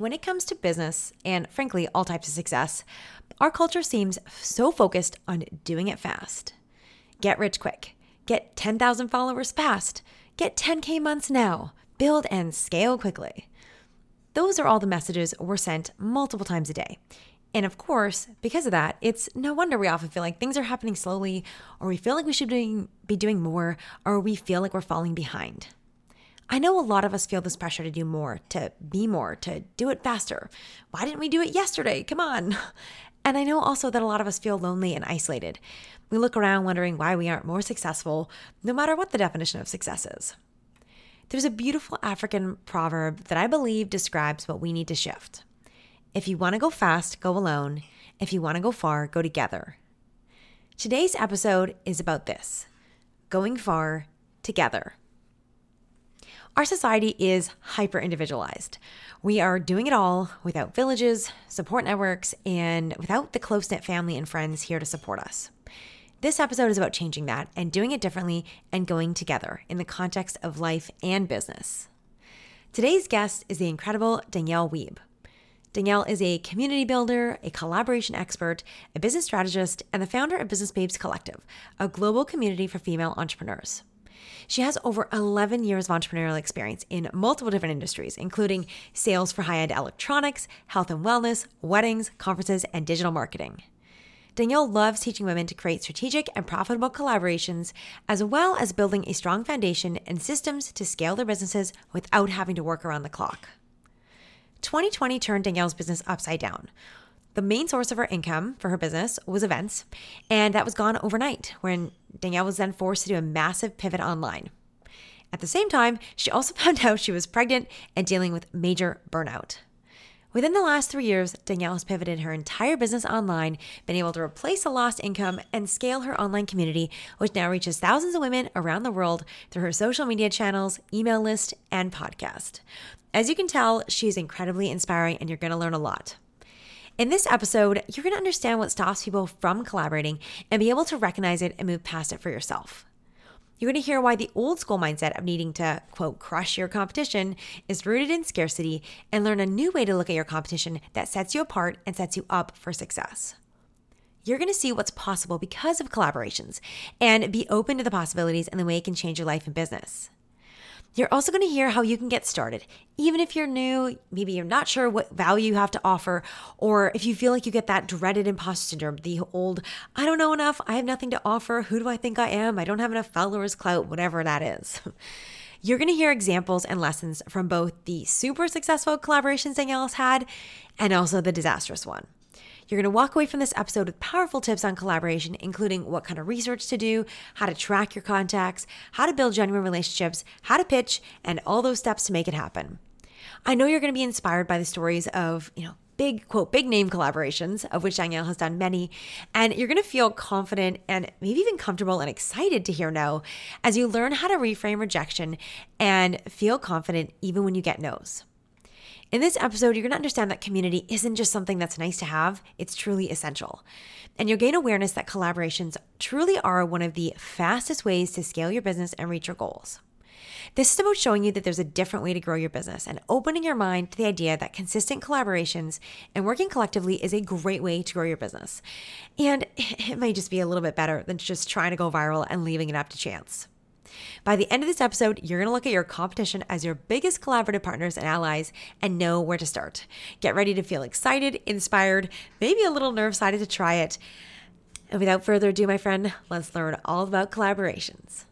When it comes to business and, frankly, all types of success, our culture seems so focused on doing it fast. Get rich quick, get 10,000 followers fast, get 10K months now, build and scale quickly. Those are all the messages we're sent multiple times a day. And of course, because of that, it's no wonder we often feel like things are happening slowly, or we feel like we should be doing more, or we feel like we're falling behind. I know a lot of us feel this pressure to do more, to be more, to do it faster. Why didn't we do it yesterday? Come on. And I know also that a lot of us feel lonely and isolated. We look around wondering why we aren't more successful, no matter what the definition of success is. There's a beautiful African proverb that I believe describes what we need to shift. If you want to go fast, go alone. If you want to go far, go together. Today's episode is about this going far together. Our society is hyper individualized. We are doing it all without villages, support networks, and without the close knit family and friends here to support us. This episode is about changing that and doing it differently and going together in the context of life and business. Today's guest is the incredible Danielle Wiebe. Danielle is a community builder, a collaboration expert, a business strategist, and the founder of Business Babes Collective, a global community for female entrepreneurs. She has over 11 years of entrepreneurial experience in multiple different industries, including sales for high end electronics, health and wellness, weddings, conferences, and digital marketing. Danielle loves teaching women to create strategic and profitable collaborations, as well as building a strong foundation and systems to scale their businesses without having to work around the clock. 2020 turned Danielle's business upside down. The main source of her income for her business was events, and that was gone overnight when Danielle was then forced to do a massive pivot online. At the same time, she also found out she was pregnant and dealing with major burnout. Within the last three years, Danielle has pivoted her entire business online, been able to replace the lost income, and scale her online community, which now reaches thousands of women around the world through her social media channels, email list, and podcast. As you can tell, she's incredibly inspiring, and you're going to learn a lot. In this episode, you're going to understand what stops people from collaborating and be able to recognize it and move past it for yourself. You're going to hear why the old school mindset of needing to, quote, crush your competition is rooted in scarcity and learn a new way to look at your competition that sets you apart and sets you up for success. You're going to see what's possible because of collaborations and be open to the possibilities and the way it can change your life and business. You're also going to hear how you can get started. Even if you're new, maybe you're not sure what value you have to offer, or if you feel like you get that dreaded imposter syndrome, the old, I don't know enough, I have nothing to offer, who do I think I am, I don't have enough followers, clout, whatever that is. You're going to hear examples and lessons from both the super successful collaborations Danielle's had and also the disastrous one. You're going to walk away from this episode with powerful tips on collaboration, including what kind of research to do, how to track your contacts, how to build genuine relationships, how to pitch, and all those steps to make it happen. I know you're going to be inspired by the stories of, you know, big quote big name collaborations of which Danielle has done many and you're going to feel confident and maybe even comfortable and excited to hear no as you learn how to reframe rejection and feel confident even when you get no's. In this episode, you're going to understand that community isn't just something that's nice to have, it's truly essential. And you'll gain awareness that collaborations truly are one of the fastest ways to scale your business and reach your goals. This is about showing you that there's a different way to grow your business and opening your mind to the idea that consistent collaborations and working collectively is a great way to grow your business. And it might just be a little bit better than just trying to go viral and leaving it up to chance. By the end of this episode, you're going to look at your competition as your biggest collaborative partners and allies and know where to start. Get ready to feel excited, inspired, maybe a little nerve sided to try it. And without further ado, my friend, let's learn all about collaborations.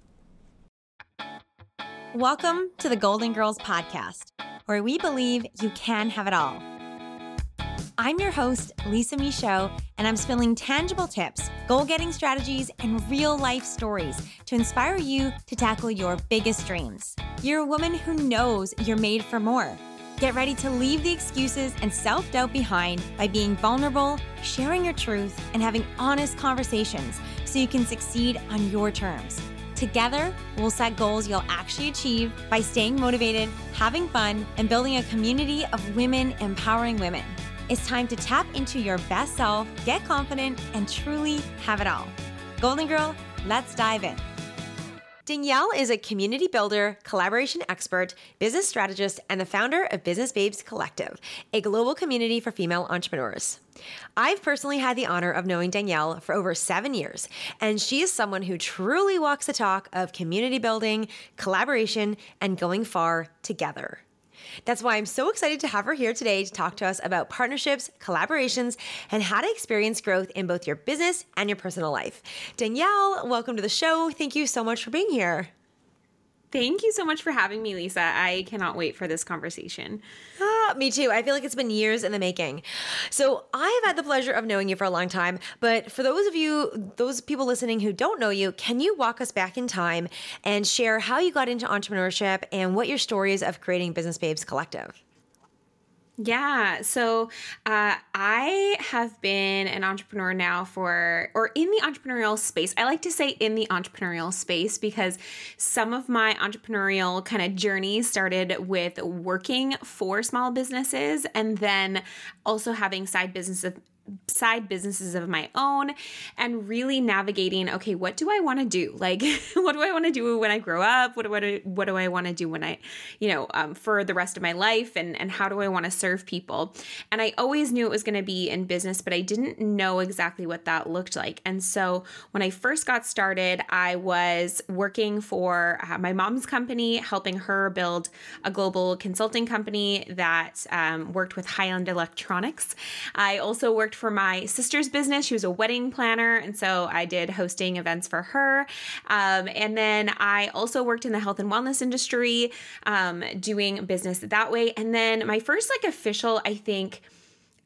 Welcome to the Golden Girls Podcast, where we believe you can have it all. I'm your host, Lisa Michaud, and I'm spilling tangible tips, goal getting strategies, and real life stories to inspire you to tackle your biggest dreams. You're a woman who knows you're made for more. Get ready to leave the excuses and self doubt behind by being vulnerable, sharing your truth, and having honest conversations so you can succeed on your terms. Together, we'll set goals you'll actually achieve by staying motivated, having fun, and building a community of women empowering women. It's time to tap into your best self, get confident, and truly have it all. Golden Girl, let's dive in. Danielle is a community builder, collaboration expert, business strategist, and the founder of Business Babes Collective, a global community for female entrepreneurs. I've personally had the honor of knowing Danielle for over seven years, and she is someone who truly walks the talk of community building, collaboration, and going far together. That's why I'm so excited to have her here today to talk to us about partnerships, collaborations, and how to experience growth in both your business and your personal life. Danielle, welcome to the show. Thank you so much for being here. Thank you so much for having me, Lisa. I cannot wait for this conversation. Ah, me too. I feel like it's been years in the making. So, I have had the pleasure of knowing you for a long time, but for those of you, those people listening who don't know you, can you walk us back in time and share how you got into entrepreneurship and what your story is of creating Business Babes Collective? Yeah. So uh, I have been an entrepreneur now for, or in the entrepreneurial space. I like to say in the entrepreneurial space because some of my entrepreneurial kind of journey started with working for small businesses and then also having side businesses side businesses of my own and really navigating okay what do i want to do? Like what do i want to do when i grow up? What do i what do i want to do when i you know um, for the rest of my life? And and how do i want to serve people? And i always knew it was going to be in business but i didn't know exactly what that looked like. And so when i first got started i was working for uh, my mom's company helping her build a global consulting company that um, worked with highland electronics. I also worked for my sister's business. She was a wedding planner, and so I did hosting events for her. Um, and then I also worked in the health and wellness industry, um, doing business that way. And then my first like official, I think.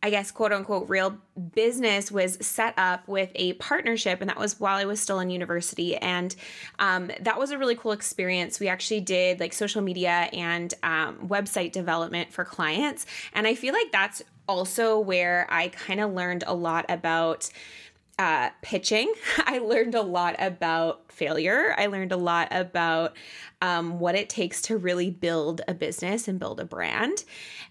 I guess, quote unquote, real business was set up with a partnership, and that was while I was still in university. And um, that was a really cool experience. We actually did like social media and um, website development for clients. And I feel like that's also where I kind of learned a lot about uh, pitching. I learned a lot about failure. I learned a lot about um, what it takes to really build a business and build a brand.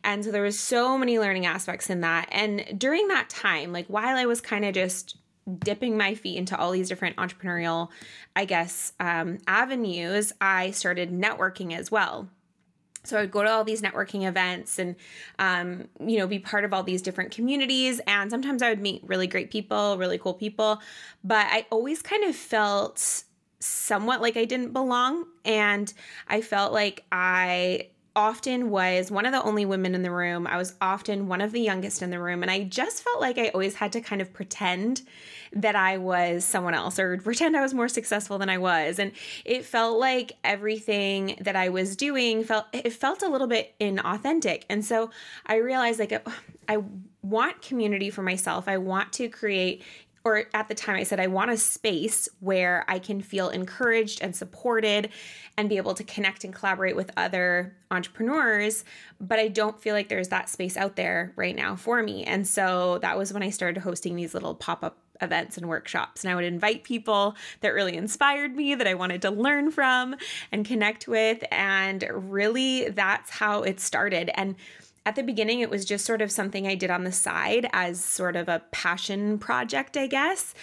And so there was so many learning aspects in that. And during that time, like while I was kind of just dipping my feet into all these different entrepreneurial, I guess, um, avenues, I started networking as well so I would go to all these networking events and, um, you know, be part of all these different communities. And sometimes I would meet really great people, really cool people. But I always kind of felt somewhat like I didn't belong. And I felt like I often was one of the only women in the room. I was often one of the youngest in the room. And I just felt like I always had to kind of pretend that I was someone else or pretend I was more successful than I was. And it felt like everything that I was doing felt it felt a little bit inauthentic. And so I realized like I want community for myself. I want to create or at the time I said, I want a space where I can feel encouraged and supported and be able to connect and collaborate with other entrepreneurs. But I don't feel like there's that space out there right now for me. And so that was when I started hosting these little pop up events and workshops. And I would invite people that really inspired me, that I wanted to learn from and connect with. And really, that's how it started. And at the beginning, it was just sort of something I did on the side as sort of a passion project, I guess.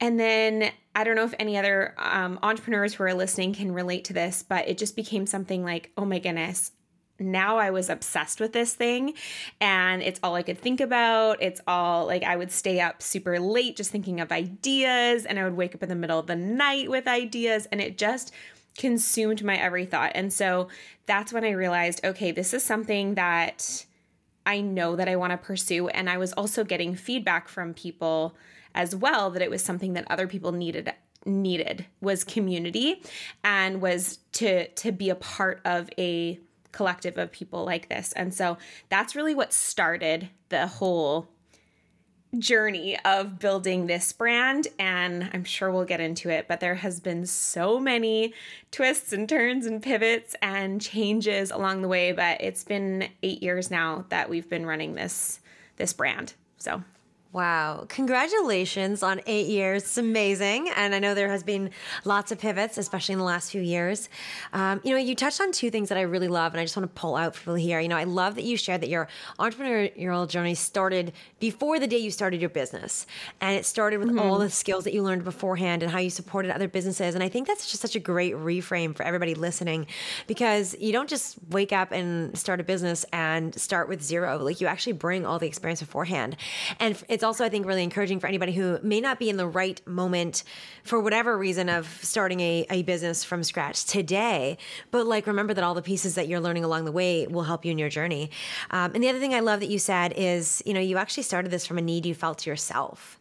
And then I don't know if any other um, entrepreneurs who are listening can relate to this, but it just became something like, oh my goodness, now I was obsessed with this thing and it's all I could think about. It's all like I would stay up super late just thinking of ideas and I would wake up in the middle of the night with ideas and it just consumed my every thought. And so that's when I realized okay, this is something that I know that I want to pursue. And I was also getting feedback from people as well that it was something that other people needed needed was community and was to to be a part of a collective of people like this. And so that's really what started the whole journey of building this brand and I'm sure we'll get into it but there has been so many twists and turns and pivots and changes along the way but it's been 8 years now that we've been running this this brand. So Wow. Congratulations on eight years. It's amazing. And I know there has been lots of pivots, especially in the last few years. Um, you know, you touched on two things that I really love, and I just want to pull out for people here. You know, I love that you shared that your entrepreneurial journey started before the day you started your business. And it started with mm-hmm. all the skills that you learned beforehand and how you supported other businesses. And I think that's just such a great reframe for everybody listening because you don't just wake up and start a business and start with zero. Like you actually bring all the experience beforehand. And it's it's also, I think, really encouraging for anybody who may not be in the right moment for whatever reason of starting a, a business from scratch today. But like, remember that all the pieces that you're learning along the way will help you in your journey. Um, and the other thing I love that you said is, you know, you actually started this from a need you felt yourself.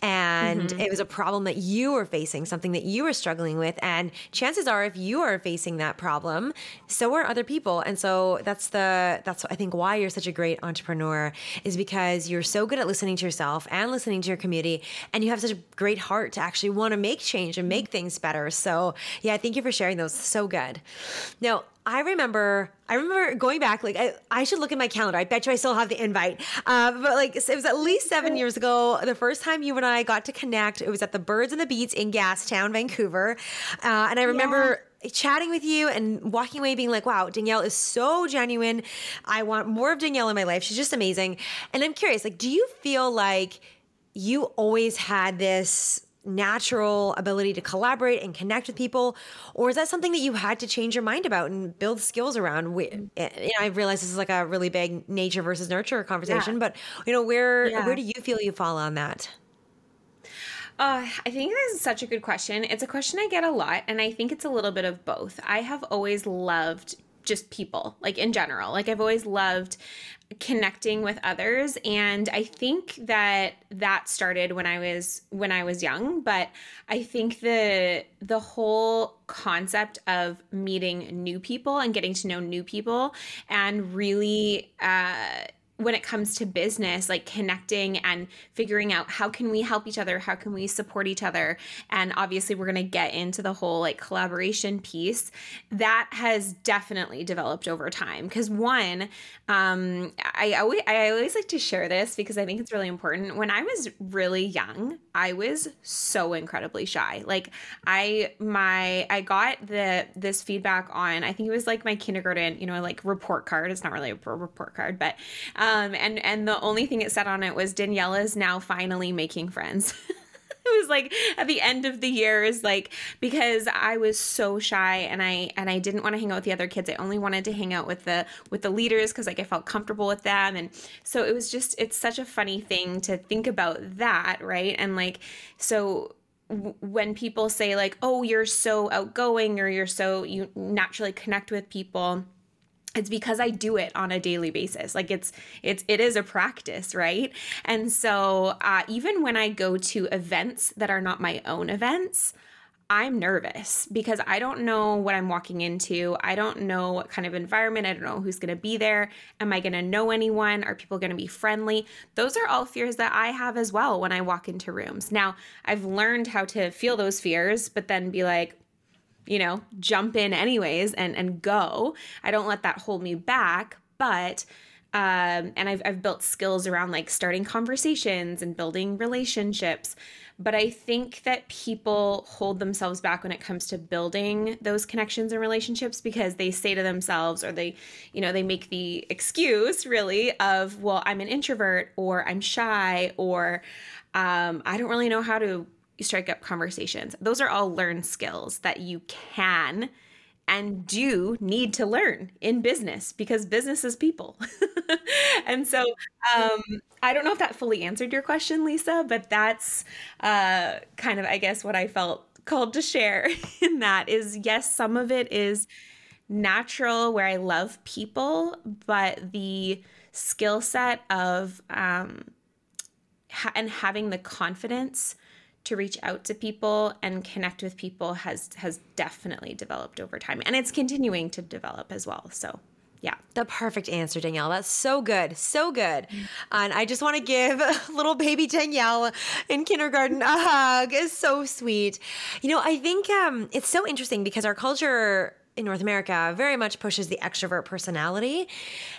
And mm-hmm. it was a problem that you were facing, something that you were struggling with. And chances are, if you are facing that problem, so are other people. And so that's the, that's, I think, why you're such a great entrepreneur is because you're so good at listening to yourself yourself and listening to your community. And you have such a great heart to actually want to make change and make things better. So, yeah, thank you for sharing those. So good. Now, I remember, I remember going back. Like, I, I, should look at my calendar. I bet you I still have the invite. Uh, but like, it was at least seven years ago. The first time you and I got to connect, it was at the Birds and the Beets in Gastown, Vancouver. Uh, and I remember. Chatting with you and walking away being like, wow, Danielle is so genuine. I want more of Danielle in my life. She's just amazing. And I'm curious, like, do you feel like you always had this natural ability to collaborate and connect with people or is that something that you had to change your mind about and build skills around mm. i realize this is like a really big nature versus nurture conversation yeah. but you know where yeah. where do you feel you fall on that uh, I think this is such a good question. It's a question I get a lot, and I think it's a little bit of both. I have always loved just people, like in general. Like I've always loved connecting with others and i think that that started when i was when i was young but i think the the whole concept of meeting new people and getting to know new people and really uh when it comes to business like connecting and figuring out how can we help each other how can we support each other and obviously we're going to get into the whole like collaboration piece that has definitely developed over time. Because one um, I always I always like to share this because I think it's really important. When I was really young I was so incredibly shy. Like I my I got the this feedback on I think it was like my kindergarten you know like report card. It's not really a report card but um, um, and and the only thing it said on it was Daniela's now finally making friends. it was like at the end of the year is like because I was so shy and I and I didn't want to hang out with the other kids. I only wanted to hang out with the with the leaders because like I felt comfortable with them and so it was just it's such a funny thing to think about that, right? And like so when people say like, "Oh, you're so outgoing or you're so you naturally connect with people." It's because i do it on a daily basis. Like it's it's it is a practice right? And so uh, even when i go to events that are not my own events i'm nervous because i don't know what i'm walking into. I don't know what kind of environment. I don't know who's going to be there. Am i going to know anyone? Are people going to be friendly? Those are all fears that i have as well when i walk into rooms. Now i've learned how to feel those fears but then be like you know, jump in anyways and and go. I don't let that hold me back, but um, and I've, I've built skills around like starting conversations and building relationships. But I think that people hold themselves back when it comes to building those connections and relationships because they say to themselves, or they, you know, they make the excuse really of, well, I'm an introvert or I'm shy or um, I don't really know how to you strike up conversations. Those are all learned skills that you can and do need to learn in business because business is people. and so um, I don't know if that fully answered your question, Lisa, but that's uh, kind of, I guess, what I felt called to share in that is yes, some of it is natural where I love people, but the skill set of um, ha- and having the confidence to reach out to people and connect with people has has definitely developed over time and it's continuing to develop as well so yeah. The perfect answer, Danielle. That's so good. So good. And I just want to give little baby Danielle in kindergarten a hug. It's so sweet. You know, I think um, it's so interesting because our culture in North America very much pushes the extrovert personality.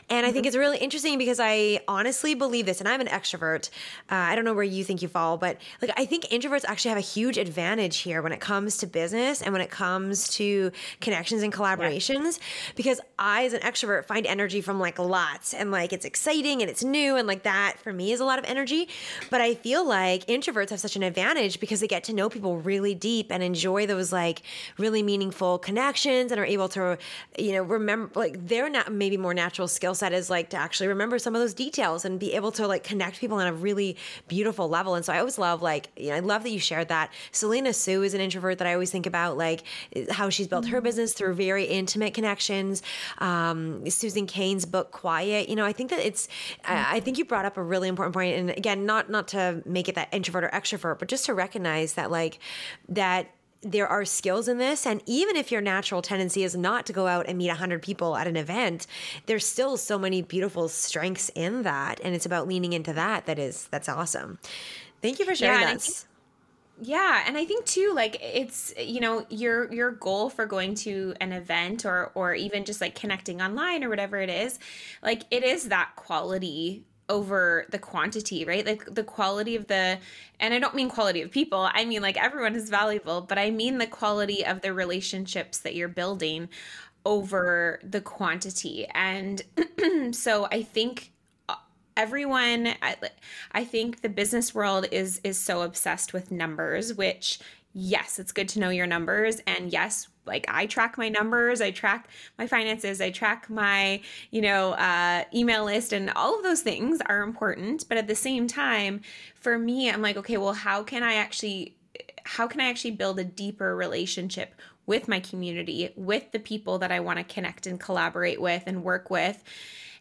And I think it's really interesting because I honestly believe this, and I'm an extrovert. Uh, I don't know where you think you fall, but like I think introverts actually have a huge advantage here when it comes to business and when it comes to connections and collaborations. Yeah. Because I, as an extrovert, find energy from like lots and like it's exciting and it's new and like that for me is a lot of energy. But I feel like introverts have such an advantage because they get to know people really deep and enjoy those like really meaningful connections and are able to, you know, remember like their not maybe more natural skill set is like to actually remember some of those details and be able to like connect people on a really beautiful level. And so I always love like, you know, I love that you shared that. Selena Soo is an introvert that I always think about like how she's built her business through very intimate connections. Um, Susan Cain's book Quiet, you know, I think that it's, I, I think you brought up a really important point. And again, not, not to make it that introvert or extrovert, but just to recognize that like that there are skills in this and even if your natural tendency is not to go out and meet 100 people at an event there's still so many beautiful strengths in that and it's about leaning into that that is that's awesome. Thank you for sharing yeah, this yeah and i think too like it's you know your your goal for going to an event or or even just like connecting online or whatever it is like it is that quality over the quantity, right? Like the quality of the, and I don't mean quality of people, I mean like everyone is valuable, but I mean the quality of the relationships that you're building over the quantity. And so I think uh, everyone I, I think the business world is is so obsessed with numbers which yes it's good to know your numbers and yes like I track my numbers, I track my finances, I track my, you know, uh, email list, and all of those things are important. But at the same time, for me, I'm like, okay, well, how can I actually, how can I actually build a deeper relationship with my community, with the people that I want to connect and collaborate with and work with?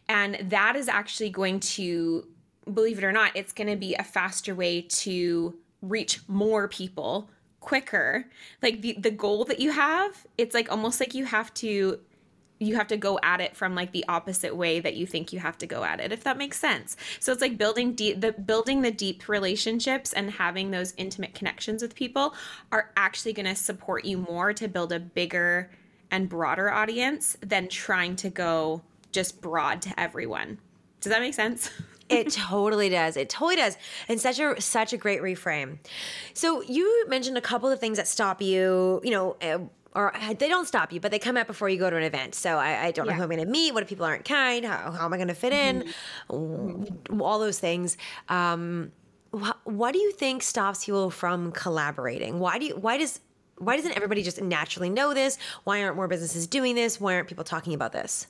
And that is actually going to, believe it or not, it's going to be a faster way to reach more people quicker. Like the the goal that you have it's like almost like you have to you have to go at it from like the opposite way that you think you have to go at it if that makes sense. So it's like building deep the building the deep relationships and having those intimate connections with people are actually going to support you more to build a bigger and broader audience than trying to go just broad to everyone. Does that make sense it totally does. It totally does. And such a such a great reframe. So you mentioned a couple of things that stop you, you know, uh, or they don't stop you, but they come out before you go to an event. So I, I don't yeah. know who I'm going to meet. What if people aren't kind? How, how am I going to fit in? Mm-hmm. All those things. Um, wh- what do you think stops people from collaborating? Why do you? Why does? Why doesn't everybody just naturally know this? Why aren't more businesses doing this? Why aren't people talking about this?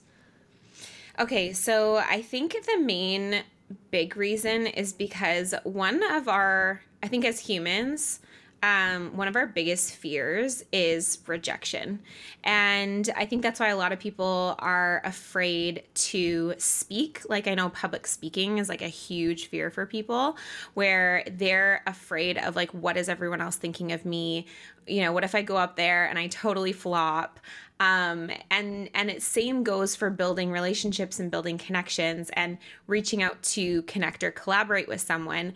Okay, so I think the main big reason is because one of our, I think as humans, um, one of our biggest fears is rejection. And I think that's why a lot of people are afraid to speak. Like, I know public speaking is like a huge fear for people where they're afraid of, like, what is everyone else thinking of me? You know, what if I go up there and I totally flop? Um, and and it same goes for building relationships and building connections and reaching out to connect or collaborate with someone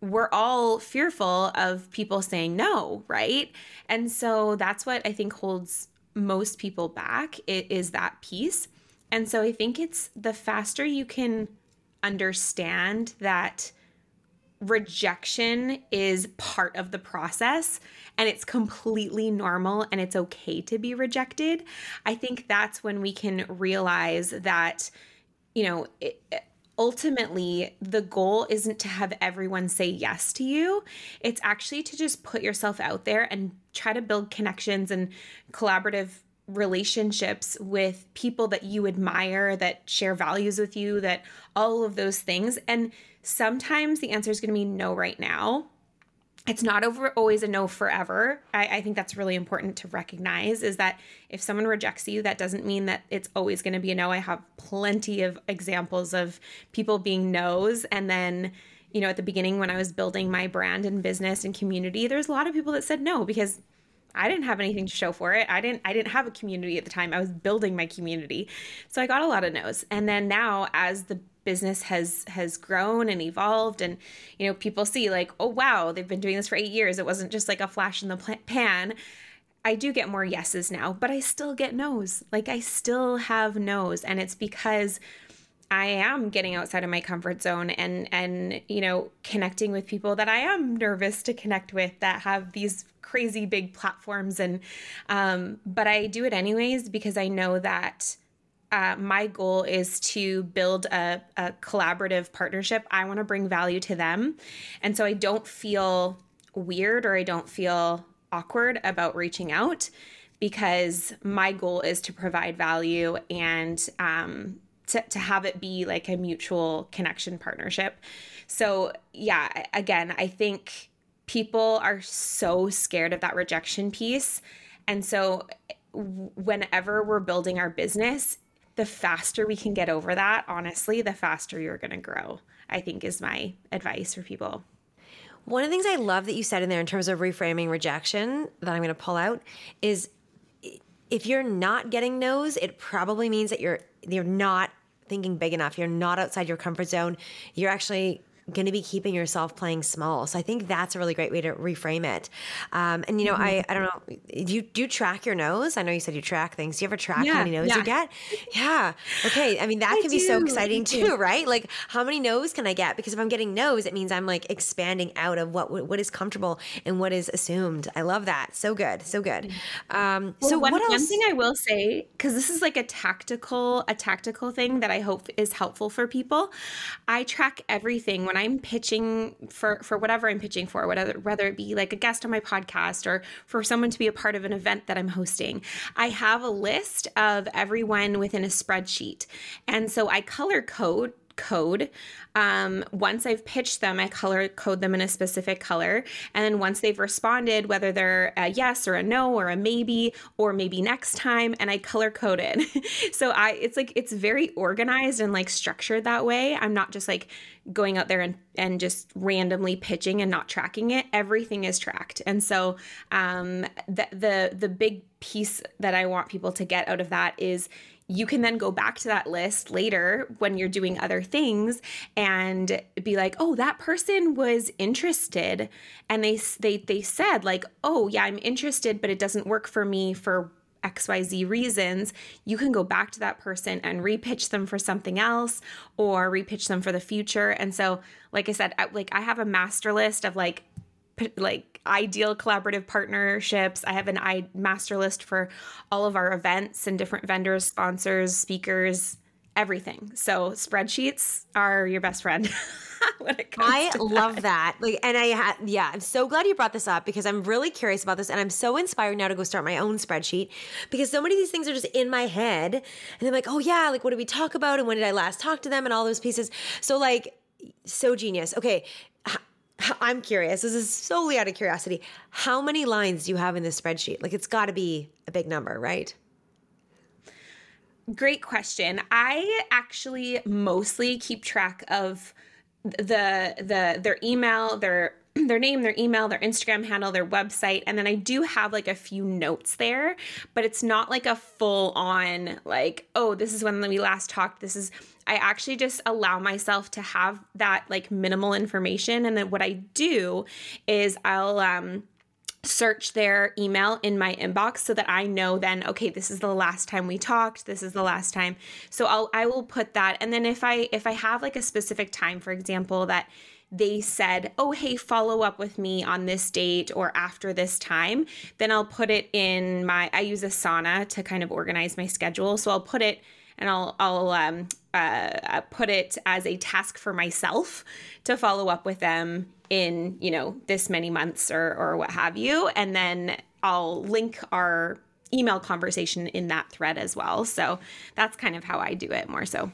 we're all fearful of people saying no, right? And so that's what I think holds most people back it is that piece. And so I think it's the faster you can understand that rejection is part of the process and it's completely normal and it's okay to be rejected. I think that's when we can realize that you know, it, ultimately the goal isn't to have everyone say yes to you. It's actually to just put yourself out there and try to build connections and collaborative relationships with people that you admire, that share values with you, that all of those things. And sometimes the answer is going to be no right now it's not over always a no forever. I, I, think that's really important to recognize is that if someone rejects you, that doesn't mean that it's always going to be a no. I have plenty of examples of people being no's. And then, you know, at the beginning when I was building my brand and business and community, there's a lot of people that said no because I didn't have anything to show for it. I didn't I didn't have a community at the time. I was building my community. So I got a lot of no's. And then now as the business has has grown and evolved. And you know people see like oh wow they've been doing this for 8 years. It wasn't just like a flash in the pan. I do get more yeses now, but I still get no's. Like I still have no's and it's because I am getting outside of my comfort zone and and you know connecting with people that I am nervous to connect with that have these crazy big platforms. And um, but I do it anyways because I know that uh, my goal is to build a, a collaborative partnership. I want to bring value to them, and so I don't feel weird or I don't feel awkward about reaching out because my goal is to provide value and um, to, to have it be like a mutual connection partnership. So, yeah, again, I think people are so scared of that rejection piece. And so, whenever we're building our business, the faster we can get over that, honestly, the faster you're going to grow, I think is my advice for people. One of the things I love that you said in there in terms of reframing rejection that I'm going to pull out is if you're not getting no's, it probably means that you're you're not thinking big enough. You're not outside your comfort zone. You're actually going to be keeping yourself playing small. So I think that's a really great way to reframe it. Um, and you know, mm-hmm. I I don't know. Do you do you track your nose. I know you said you track things. Do you ever track yeah, how many no's yeah. you get? Yeah. Okay. I mean, that I can do. be so exciting too, right? Like, how many no's can I get? Because if I'm getting no's, it means I'm like expanding out of what what is comfortable and what is assumed. I love that. So good. So good. Mm-hmm. Um, well, so one, what else? One thing I will say, because this is like a tactical a tactical thing that I hope is helpful for people. I track everything when I'm pitching for for whatever I'm pitching for, whether whether it be like a guest on my podcast or for someone to be a part of an event that I'm hosting, I have a list of everyone within a spreadsheet, and so I color code code. Um, once I've pitched them, I color code them in a specific color. And then once they've responded, whether they're a yes or a no or a maybe or maybe next time, and I color code it. so I it's like it's very organized and like structured that way. I'm not just like going out there and, and just randomly pitching and not tracking it. Everything is tracked. And so um, the the the big piece that I want people to get out of that is you can then go back to that list later when you're doing other things and be like oh that person was interested and they they they said like oh yeah i'm interested but it doesn't work for me for XYZ reasons, you can go back to that person and repitch them for something else or repitch them for the future. And so, like I said, I, like I have a master list of like like ideal collaborative partnerships. I have an I master list for all of our events and different vendors, sponsors, speakers, everything. So spreadsheets are your best friend. I love that. that. Like, and I had, yeah, I'm so glad you brought this up because I'm really curious about this, and I'm so inspired now to go start my own spreadsheet because so many of these things are just in my head, and I'm like, oh yeah, like what did we talk about, and when did I last talk to them, and all those pieces. So like, so genius. Okay, I'm curious. This is solely out of curiosity. How many lines do you have in this spreadsheet? Like, it's got to be a big number, right? Great question. I actually mostly keep track of the the their email, their their name, their email, their Instagram handle, their website, and then I do have like a few notes there, but it's not like a full on like, oh, this is when we last talked. This is I actually just allow myself to have that like minimal information and then what I do is I'll um search their email in my inbox so that I know then okay this is the last time we talked this is the last time so I'll I will put that and then if I if I have like a specific time for example that they said, oh, hey, follow up with me on this date or after this time, then I'll put it in my, I use Asana to kind of organize my schedule. So I'll put it and I'll, I'll um, uh, put it as a task for myself to follow up with them in you know this many months or or what have you. And then I'll link our email conversation in that thread as well. So that's kind of how I do it more so.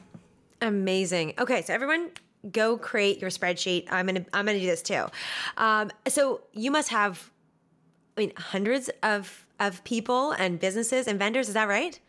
Amazing. Okay so everyone go create your spreadsheet. I'm gonna I'm gonna do this too. Um, so you must have I mean hundreds of of people and businesses and vendors is that right?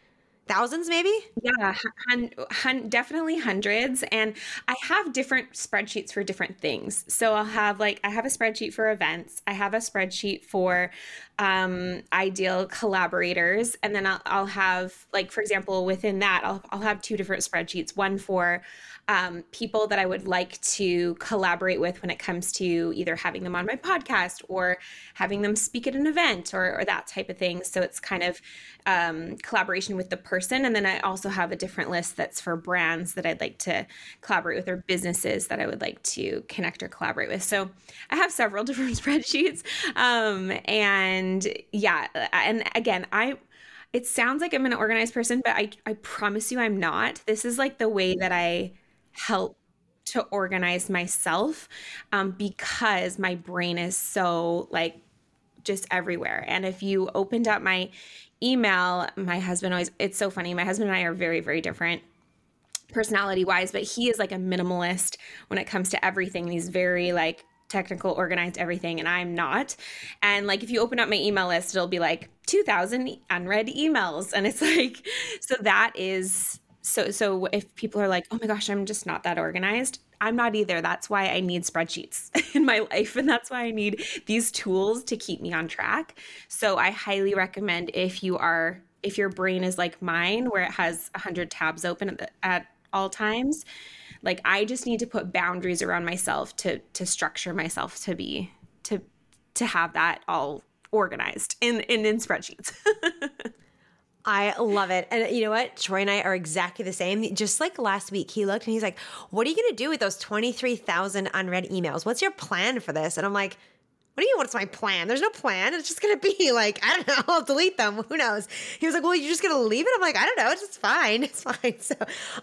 Thousands maybe? Yeah hun- hun- definitely hundreds. And i have different spreadsheets for different things. So i'll have like i have a spreadsheet for events. I have a spreadsheet for um, ideal collaborators and then I'll, I'll have like for example within that I'll, I'll have two different spreadsheets one for um, people that I would like to collaborate with when it comes to either having them on my podcast or having them speak at an event or, or that type of thing. So it's kind of um, collaboration with the person. And then I also have a different list that's for brands that I'd like to collaborate with or businesses that I would like to connect or collaborate with. So I have several different spreadsheets. Um, and yeah, and again, I, it sounds like I'm an organized person, but I, I promise you I'm not. This is like the way that I help to organize myself um, because my brain is so like just everywhere. And if you opened up my email, my husband always, it's so funny. My husband and I are very, very different personality wise, but he is like a minimalist when it comes to everything. He's very like technical, organized, everything, and I'm not. And like if you open up my email list, it'll be like 2000 unread emails. And it's like, so that is so so if people are like oh my gosh i'm just not that organized i'm not either that's why i need spreadsheets in my life and that's why i need these tools to keep me on track so i highly recommend if you are if your brain is like mine where it has 100 tabs open at, the, at all times like i just need to put boundaries around myself to to structure myself to be to to have that all organized in in, in spreadsheets I love it. And you know what? Troy and I are exactly the same. Just like last week, he looked and he's like, What are you going to do with those 23,000 unread emails? What's your plan for this? And I'm like, what do you mean what's my plan? There's no plan. It's just gonna be like, I don't know, I'll delete them. Who knows? He was like, Well, you're just gonna leave it? I'm like, I don't know, it's just fine. It's fine. So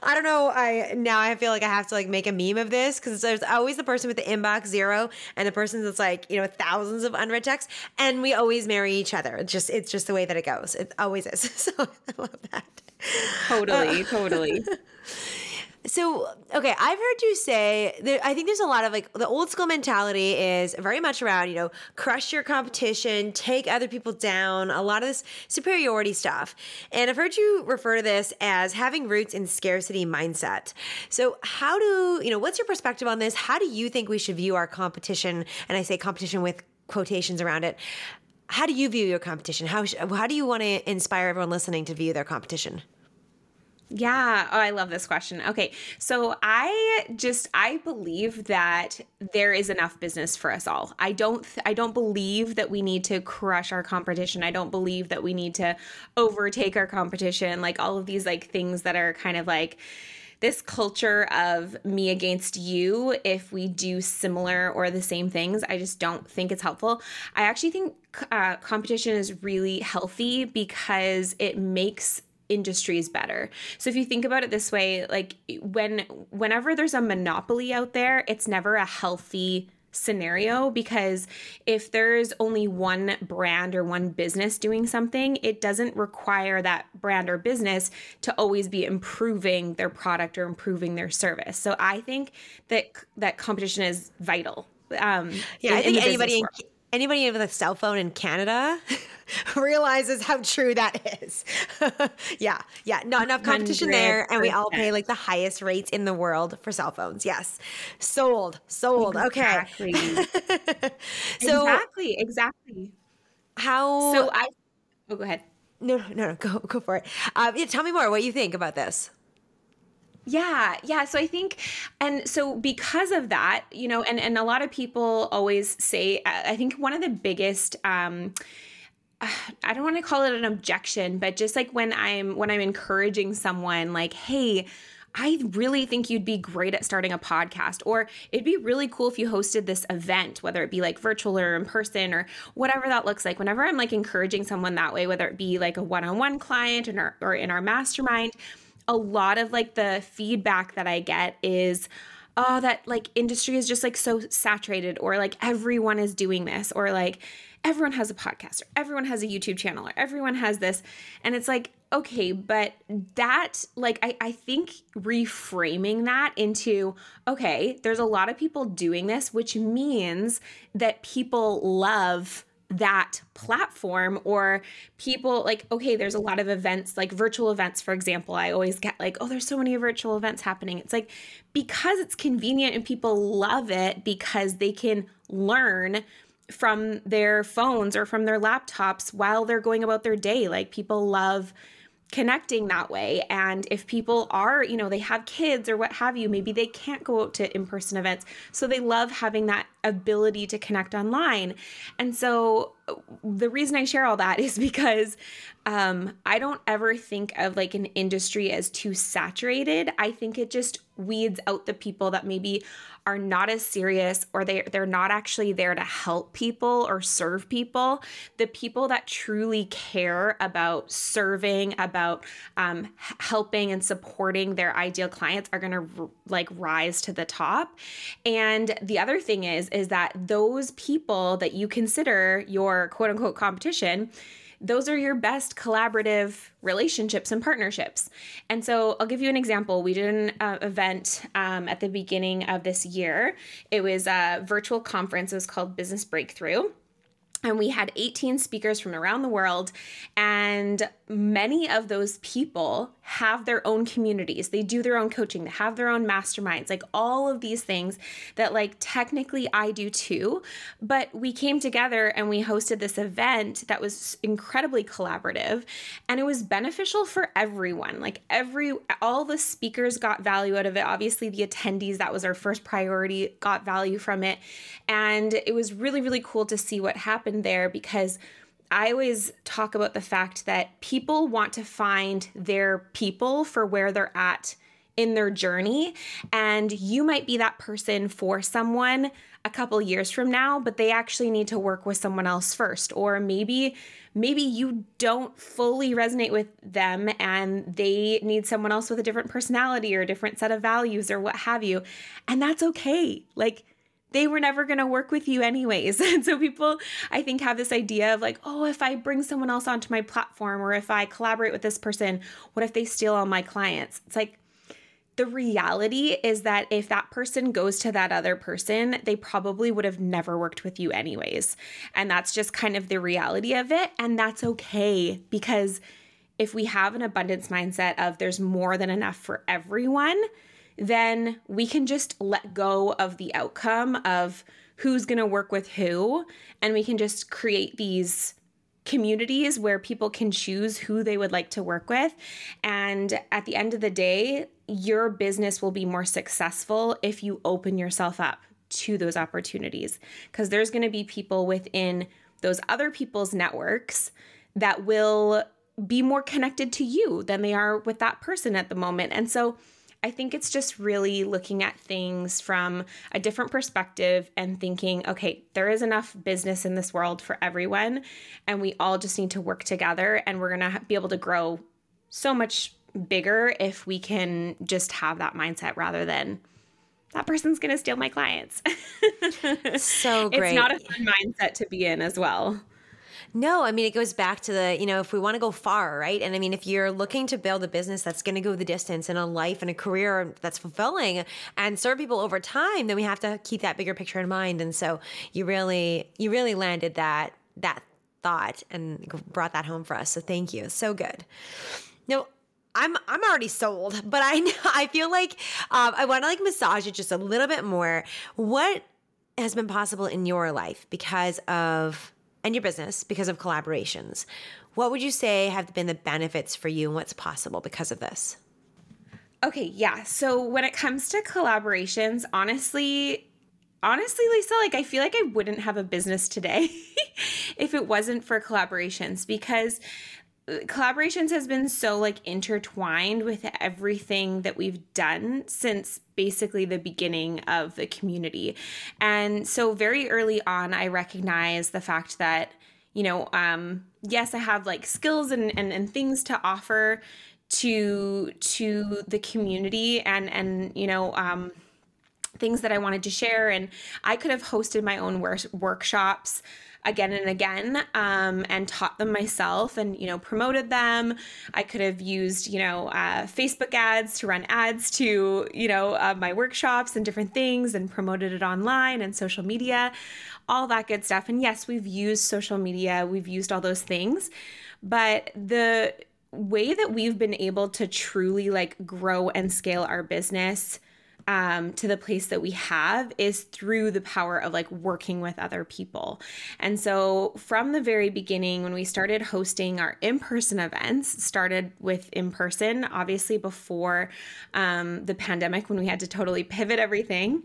I don't know. I now I feel like I have to like make a meme of this because there's always the person with the inbox zero and the person that's like, you know, thousands of unread texts. And we always marry each other. It's just it's just the way that it goes. It always is. So I love that. Totally, uh, totally. So, okay, I've heard you say that I think there's a lot of like the old school mentality is very much around, you know, crush your competition, take other people down, a lot of this superiority stuff. And I've heard you refer to this as having roots in scarcity mindset. So, how do, you know, what's your perspective on this? How do you think we should view our competition? And I say competition with quotations around it. How do you view your competition? How, how do you want to inspire everyone listening to view their competition? Yeah. Oh, I love this question. Okay. So I just I believe that there is enough business for us all. I don't I don't believe that we need to crush our competition. I don't believe that we need to overtake our competition. Like all of these like things that are kind of like this culture of me against you if we do similar or the same things i just don't think it's helpful i actually think uh, competition is really healthy because it makes industries better. So if you think about it this way, like when whenever there's a monopoly out there, it's never a healthy scenario because if there's only one brand or one business doing something, it doesn't require that brand or business to always be improving their product or improving their service. So I think that that competition is vital. Um, yeah, in, I think anybody in, anybody with a cell phone in Canada realizes how true that is. yeah, yeah, not enough competition 100%. there, and we all pay like the highest rates in the world for cell phones. Yes, sold, sold. Exactly. Okay. so exactly, exactly. How? So I. Oh, go ahead. No, no, no. Go, go for it. Uh, yeah, tell me more. What you think about this? Yeah, yeah. So I think, and so because of that, you know, and and a lot of people always say, I think one of the biggest. um I don't want to call it an objection, but just like when I'm when I'm encouraging someone like, "Hey, I really think you'd be great at starting a podcast, or it'd be really cool if you hosted this event, whether it be like virtual or in person or whatever that looks like. Whenever I'm like encouraging someone that way, whether it be like a one on one client our, or in our mastermind, a lot of like the feedback that I get is, oh, that like industry is just like so saturated, or like everyone is doing this, or like everyone has a podcast, or everyone has a YouTube channel, or everyone has this. And it's like, okay, but that, like, I, I think reframing that into, okay, there's a lot of people doing this, which means that people love that platform or people like okay there's a lot of events like virtual events for example i always get like oh there's so many virtual events happening it's like because it's convenient and people love it because they can learn from their phones or from their laptops while they're going about their day like people love connecting that way. And if people are, you know, they have kids or what have you, maybe they can't go out to in person events. So they love having that ability to connect online. And so the reason I share all that is because um, I don't ever think of like an industry as too saturated. I think it just weeds out the people that maybe are not as serious or they they're not actually there to help people or serve people. The people that truly care about serving, about um, helping and supporting their ideal clients are going to like rise to the top. And the other thing is is that those people that you consider your quote unquote competition those are your best collaborative relationships and partnerships. And so I'll give you an example. We did an uh, event um, at the beginning of this year. It was a virtual conference. It was called Business Breakthrough and we had 18 speakers from around the world and many of those people have their own communities. They do their own coaching they have their own masterminds like all of these things that like technically i do too. But we came together and we hosted this event that was incredibly collaborative and it was beneficial for everyone. Like every all the speakers got value out of it. Obviously the attendees that was our first priority got value from it. And it was really really cool to see what happened happened there because I always talk about the fact that people want to find their people for where they're at in their journey. And you might be that person for someone a couple years from now, but they actually need to work with someone else first. Or maybe maybe you don't fully resonate with them and they need someone else with a different personality or a different set of values or what have you. And that's okay. Like they were never going to work with you anyways. And so people, I think, have this idea of like, oh, if I bring someone else onto my platform or if I collaborate with this person, what if they steal all my clients? It's like, the reality is that if that person goes to that other person, they probably would have never worked with you anyways. And that's just kind of the reality of it. And that's okay because if we have an abundance mindset of there's more than enough for everyone, then we can just let go of the outcome of who's going to work with who and we can just create these communities where people can choose who they would like to work with. And at the end of the day your business will be more successful if you open yourself up to those opportunities because there's going to be people within those other people's networks that will be more connected to you than they are with that person at the moment. And so I think it's just really looking at things from a different perspective and thinking, okay, there is enough business in this world for everyone, and we all just need to work together, and we're gonna be able to grow so much bigger if we can just have that mindset rather than that person's gonna steal my clients. so great. It's not a fun mindset to be in as well. No, I mean, it goes back to the, you know, if we want to go far, right? And I mean, if you're looking to build a business that's going to go the distance in a life and a career that's fulfilling and serve people over time, then we have to keep that bigger picture in mind. And so you really, you really landed that, that thought and brought that home for us. So thank you. So good. Now, I'm I'm already sold, but I I feel like um, I want to like massage it just a little bit more. What has been possible in your life because of and your business because of collaborations. What would you say have been the benefits for you and what's possible because of this? Okay, yeah. So when it comes to collaborations, honestly, honestly, Lisa, like I feel like I wouldn't have a business today if it wasn't for collaborations because collaborations has been so like intertwined with everything that we've done since basically the beginning of the community. And so very early on I recognized the fact that you know um yes I have like skills and and, and things to offer to to the community and and you know um things that I wanted to share. And I could have hosted my own wor- workshops again and again um, and taught them myself and you know promoted them. I could have used you know uh, facebook ads to run ads to you know uh, my workshops and different things and promoted it online and social media all that good stuff. And yes we've used social media we've used all those things but the way that we've been able to truly like grow and scale our business um, to the place that we have is through the power of like working with other people. And so from the very beginning, when we started hosting our in person events, started with in person, obviously before um, the pandemic when we had to totally pivot everything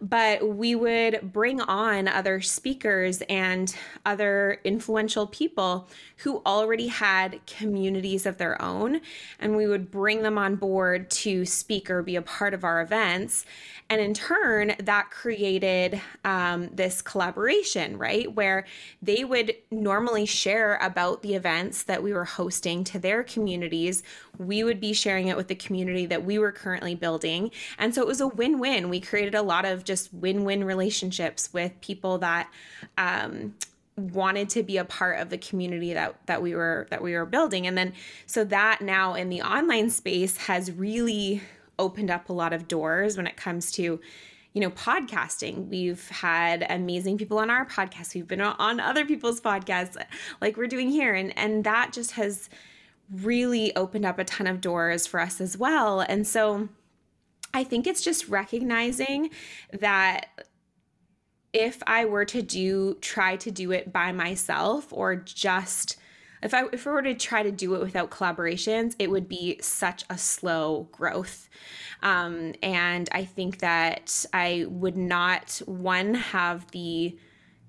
but we would bring on other speakers and other influential people who already had communities of their own. And we would bring them on board to speak or be a part of our And in turn, that created um, this collaboration, right? Where they would normally share about the events that we were hosting to their communities. We would be sharing it with the community that we were currently building. And so it was a win win. We created a lot of just win win relationships with people that, um, wanted to be a part of the community that that we were that we were building and then so that now in the online space has really opened up a lot of doors when it comes to you know podcasting. We've had amazing people on our podcast. We've been on other people's podcasts like we're doing here. And and that just has really opened up a ton of doors for us as well. And so i think it's just recognizing that if i were to do try to do it by myself or just if I if I were to try to do it without collaborations, it would be such a slow growth. Um, and I think that I would not one have the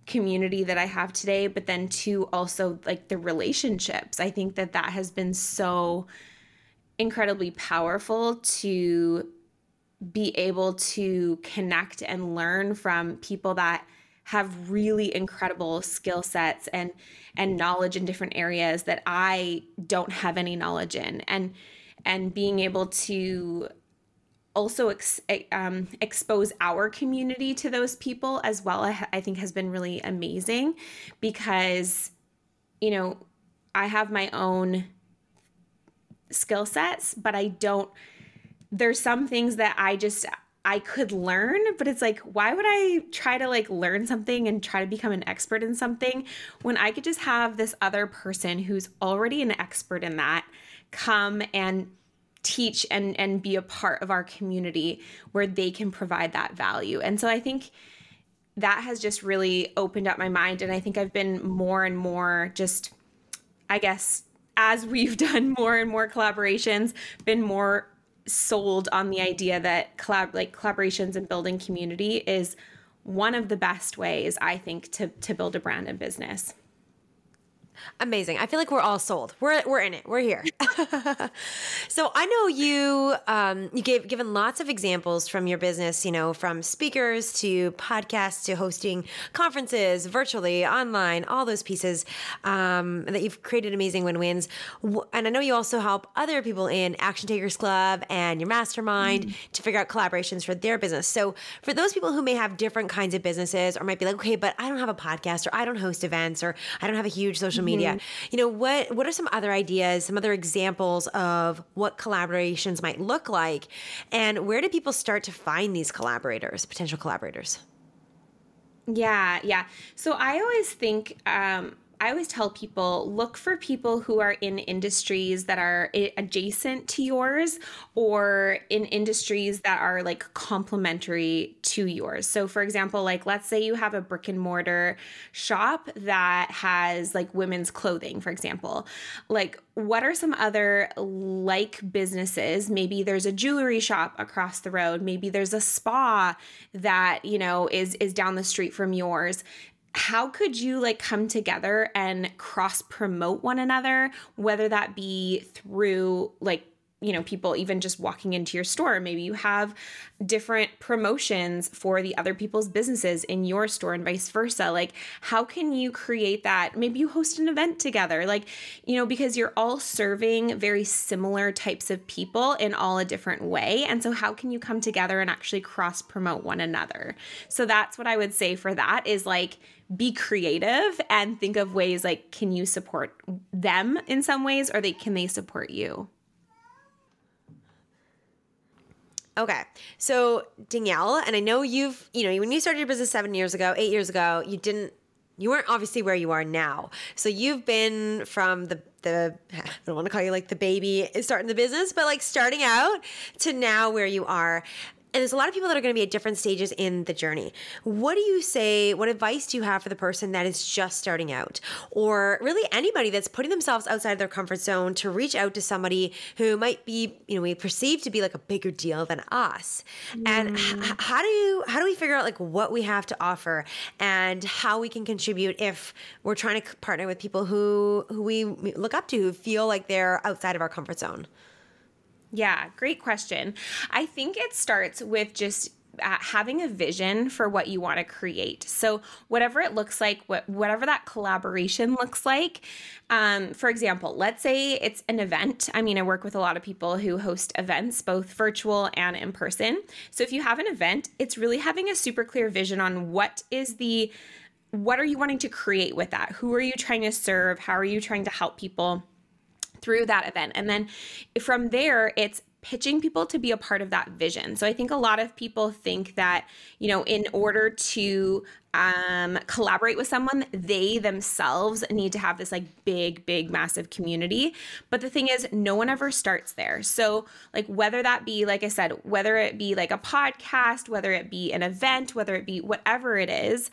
community that I have today, but then two also like the relationships. I think that that has been so incredibly powerful to be able to connect and learn from people that have really incredible skill sets and and knowledge in different areas that I don't have any knowledge in. And and being able to also ex, um, expose our community to those people as well I think has been really amazing because you know I have my own skill sets but I don't there's some things that I just I could learn, but it's like, why would I try to like learn something and try to become an expert in something when I could just have this other person who's already an expert in that come and teach and and be a part of our community where they can provide that value. And so I think that has just really opened up my mind and I think I've been more and more just I guess as we've done more and more collaborations, been more sold on the idea that collab like collaborations and building community is one of the best ways I think to to build a brand and business. Amazing. I feel like we're all sold. We're we're in it. We're here. so I know you um, you gave given lots of examples from your business. You know, from speakers to podcasts to hosting conferences virtually, online, all those pieces um, that you've created amazing win wins. And I know you also help other people in Action Takers Club and your mastermind mm to figure out collaborations for their business. So for those people who may have different kinds of businesses or might be like, okay, but I don't have a podcast or I don't host events or I don't have a huge social media media. Mm-hmm. You know, what what are some other ideas, some other examples of what collaborations might look like and where do people start to find these collaborators, potential collaborators? Yeah, yeah. So I always think um I always tell people look for people who are in industries that are adjacent to yours or in industries that are like complementary to yours. So, for example, like let's say you have a brick and mortar shop that has like women's clothing, for example. Like, what are some other like businesses? Maybe there's a jewelry shop across the road. Maybe there's a spa that, you know, is is down the street from yours how could you like come together and cross promote one another whether that be through like you know people even just walking into your store. Maybe you have different promotions for the other people's businesses in your store and vice versa. Like how can you create that? Maybe you host an event together. Like you know because you're all serving very similar types of people in all a different way. And so how can you come together and actually cross promote one another? So that's what i would say for that is like be creative and think of ways like can you support them in some ways or they can they support you Okay. So, Danielle, and I know you've, you know, when you started your business seven years ago, eight years ago, you didn't, you weren't obviously where you are now. So, you've been from the, the, I don't want to call you like the baby starting the business, but like starting out to now where you are and there's a lot of people that are going to be at different stages in the journey. What do you say? What advice do you have for the person that is just starting out, or really anybody that's putting themselves outside of their comfort zone to reach out to somebody who might be, you know, we perceive to be like a bigger deal than us? Mm. And h- how do you how do we figure out like what we have to offer and how we can contribute if we're trying to partner with people who who we look up to who feel like they're outside of our comfort zone? Yeah, great question. I think it starts with just uh, having a vision for what you want to create. So, whatever it looks like, what, whatever that collaboration looks like. Um, for example, let's say it's an event. I mean, I work with a lot of people who host events, both virtual and in person. So, if you have an event, it's really having a super clear vision on what is the what are you wanting to create with that? Who are you trying to serve? How are you trying to help people? Through that event. And then from there, it's pitching people to be a part of that vision. So I think a lot of people think that, you know, in order to um, collaborate with someone, they themselves need to have this like big, big, massive community. But the thing is, no one ever starts there. So, like, whether that be, like I said, whether it be like a podcast, whether it be an event, whether it be whatever it is,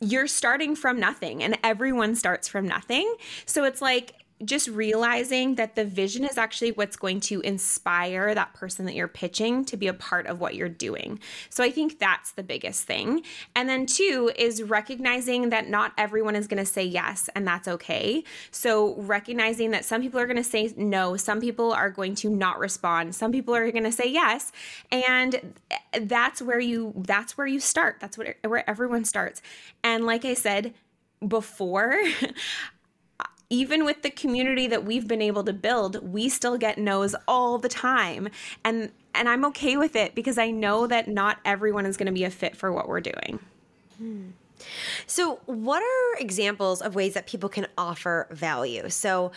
you're starting from nothing and everyone starts from nothing. So it's like just realizing that the vision is actually what's going to inspire that person that you're pitching to be a part of what you're doing. So I think that's the biggest thing. And then two is recognizing that not everyone is going to say yes and that's okay. So recognizing that some people are going to say no, some people are going to not respond, some people are going to say yes, and that's where you that's where you start. That's what where everyone starts. And like I said, before even with the community that we've been able to build, we still get no's all the time. And and I'm okay with it because I know that not everyone is going to be a fit for what we're doing. Hmm. So, what are examples of ways that people can offer value? So,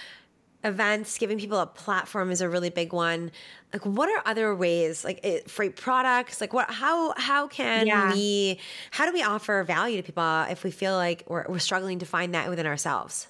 events, giving people a platform is a really big one. Like, what are other ways, like it, free products? Like, what? How how can yeah. we? How do we offer value to people if we feel like we're, we're struggling to find that within ourselves?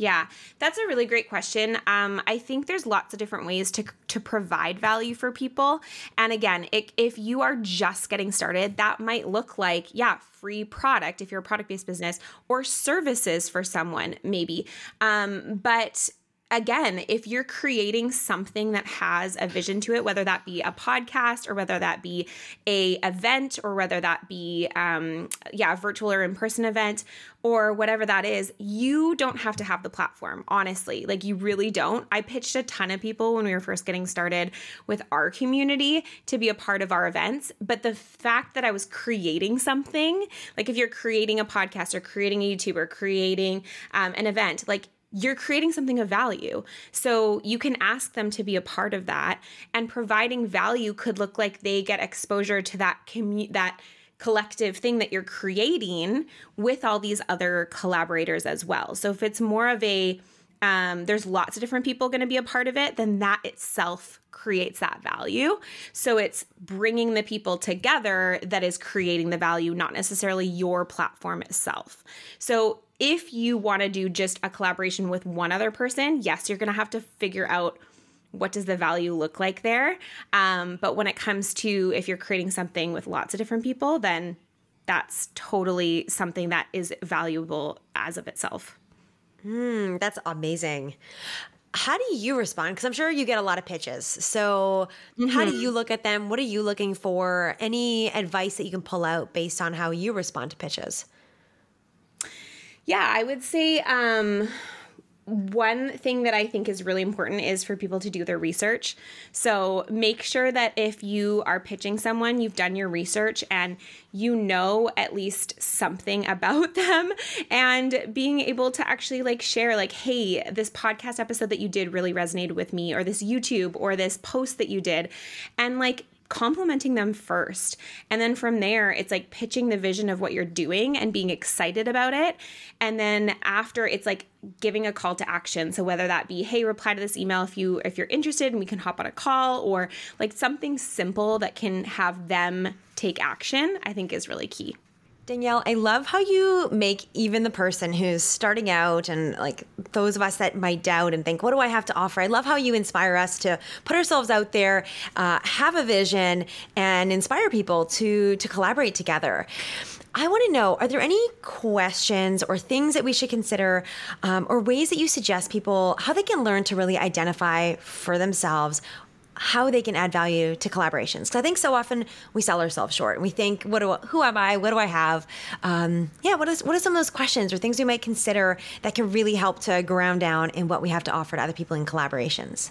Yeah, that's a really great question. Um, I think there's lots of different ways to to provide value for people. And again, it, if you are just getting started, that might look like yeah, free product if you're a product based business, or services for someone maybe. Um, but again, if you're creating something that has a vision to it, whether that be a podcast or whether that be a event or whether that be um, yeah, virtual or in person event or whatever that is, you don't have to have the platform. Honestly, like you really don't. I pitched a ton of people when we were first getting started with our community to be a part of our events, but the fact that I was creating something, like if you're creating a podcast or creating a YouTube or creating um, an event, like you're creating something of value. So you can ask them to be a part of that and providing value could look like they get exposure to that commu- that collective thing that you're creating with all these other collaborators as well. So if it's more of a um, there's lots of different people going to be a part of it, then that itself creates that value. So it's bringing the people together that is creating the value, not necessarily your platform itself. So if you want to do just a collaboration with one other person, yes, you're going to have to figure out what does the value look like there. Um, but when it comes to if you're creating something with lots of different people, then that's totally something that is valuable as of itself. Mm, that's amazing. How do you respond? Because I'm sure you get a lot of pitches. So, mm-hmm. how do mm-hmm. you look at them? What are you looking for? Any advice that you can pull out based on how you respond to pitches? Yeah, I would say um, one thing that I think is really important is for people to do their research. So make sure that if you are pitching someone, you've done your research and you know at least something about them and being able to actually like share like hey, this podcast episode that you did really resonated with me or this YouTube or this post that you did and like complimenting them first. And then from there, it's like pitching the vision of what you're doing and being excited about it. And then after, it's like giving a call to action. So whether that be, hey, reply to this email if you if you're interested and we can hop on a call or like something simple that can have them take action, I think is really key. Danielle, I love how you make even the person who's starting out and like those of us that might doubt and think, what do I have to offer? I love how you inspire us to put ourselves out there, uh, have a vision, and inspire people to to collaborate together. I want to know are there any questions or things that we should consider, um, or ways that you suggest people how they can learn to really identify for themselves how they can add value to collaborations. Because I think so often we sell ourselves short we think, what do, who am I? What do I have? Um, yeah, what, is, what are some of those questions or things we might consider that can really help to ground down in what we have to offer to other people in collaborations?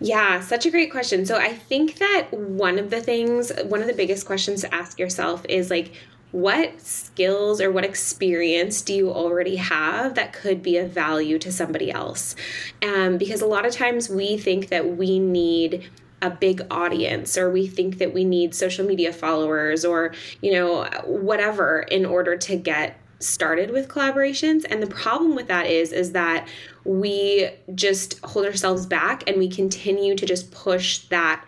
Yeah, such a great question. So I think that one of the things, one of the biggest questions to ask yourself is like, what skills or what experience do you already have that could be of value to somebody else? Um, because a lot of times we think that we need a big audience or we think that we need social media followers or you know whatever in order to get started with collaborations and the problem with that is is that we just hold ourselves back and we continue to just push that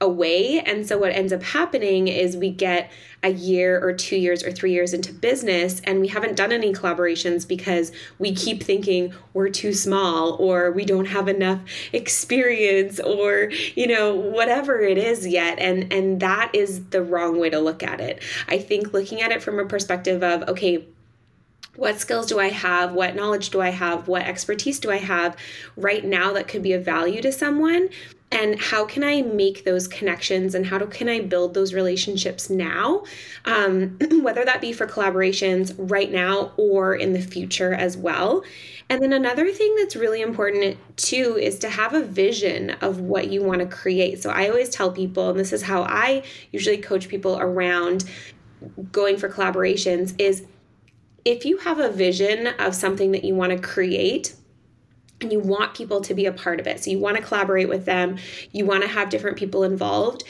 away. And so what ends up happening is we get a year or two years or three years into business and we haven't done any collaborations because we keep thinking we're too small or we don't have enough experience or you know whatever it is yet and and that is the wrong way to look at it i think looking at it from a perspective of okay what skills do I have? What knowledge do I have? What expertise do I have right now that could be of value to someone? And how can i make those connections and how do, can i build those relationships now? Um, whether that be for collaborations right now or in the future as well. And then another thing that's really important too is to have a vision of what you want to create. So i always tell people and this is how i usually coach people around going for collaborations is if you have a vision of something that you want to create and you want people to be a part of it. So you want to collaborate with them, you want to have different people involved.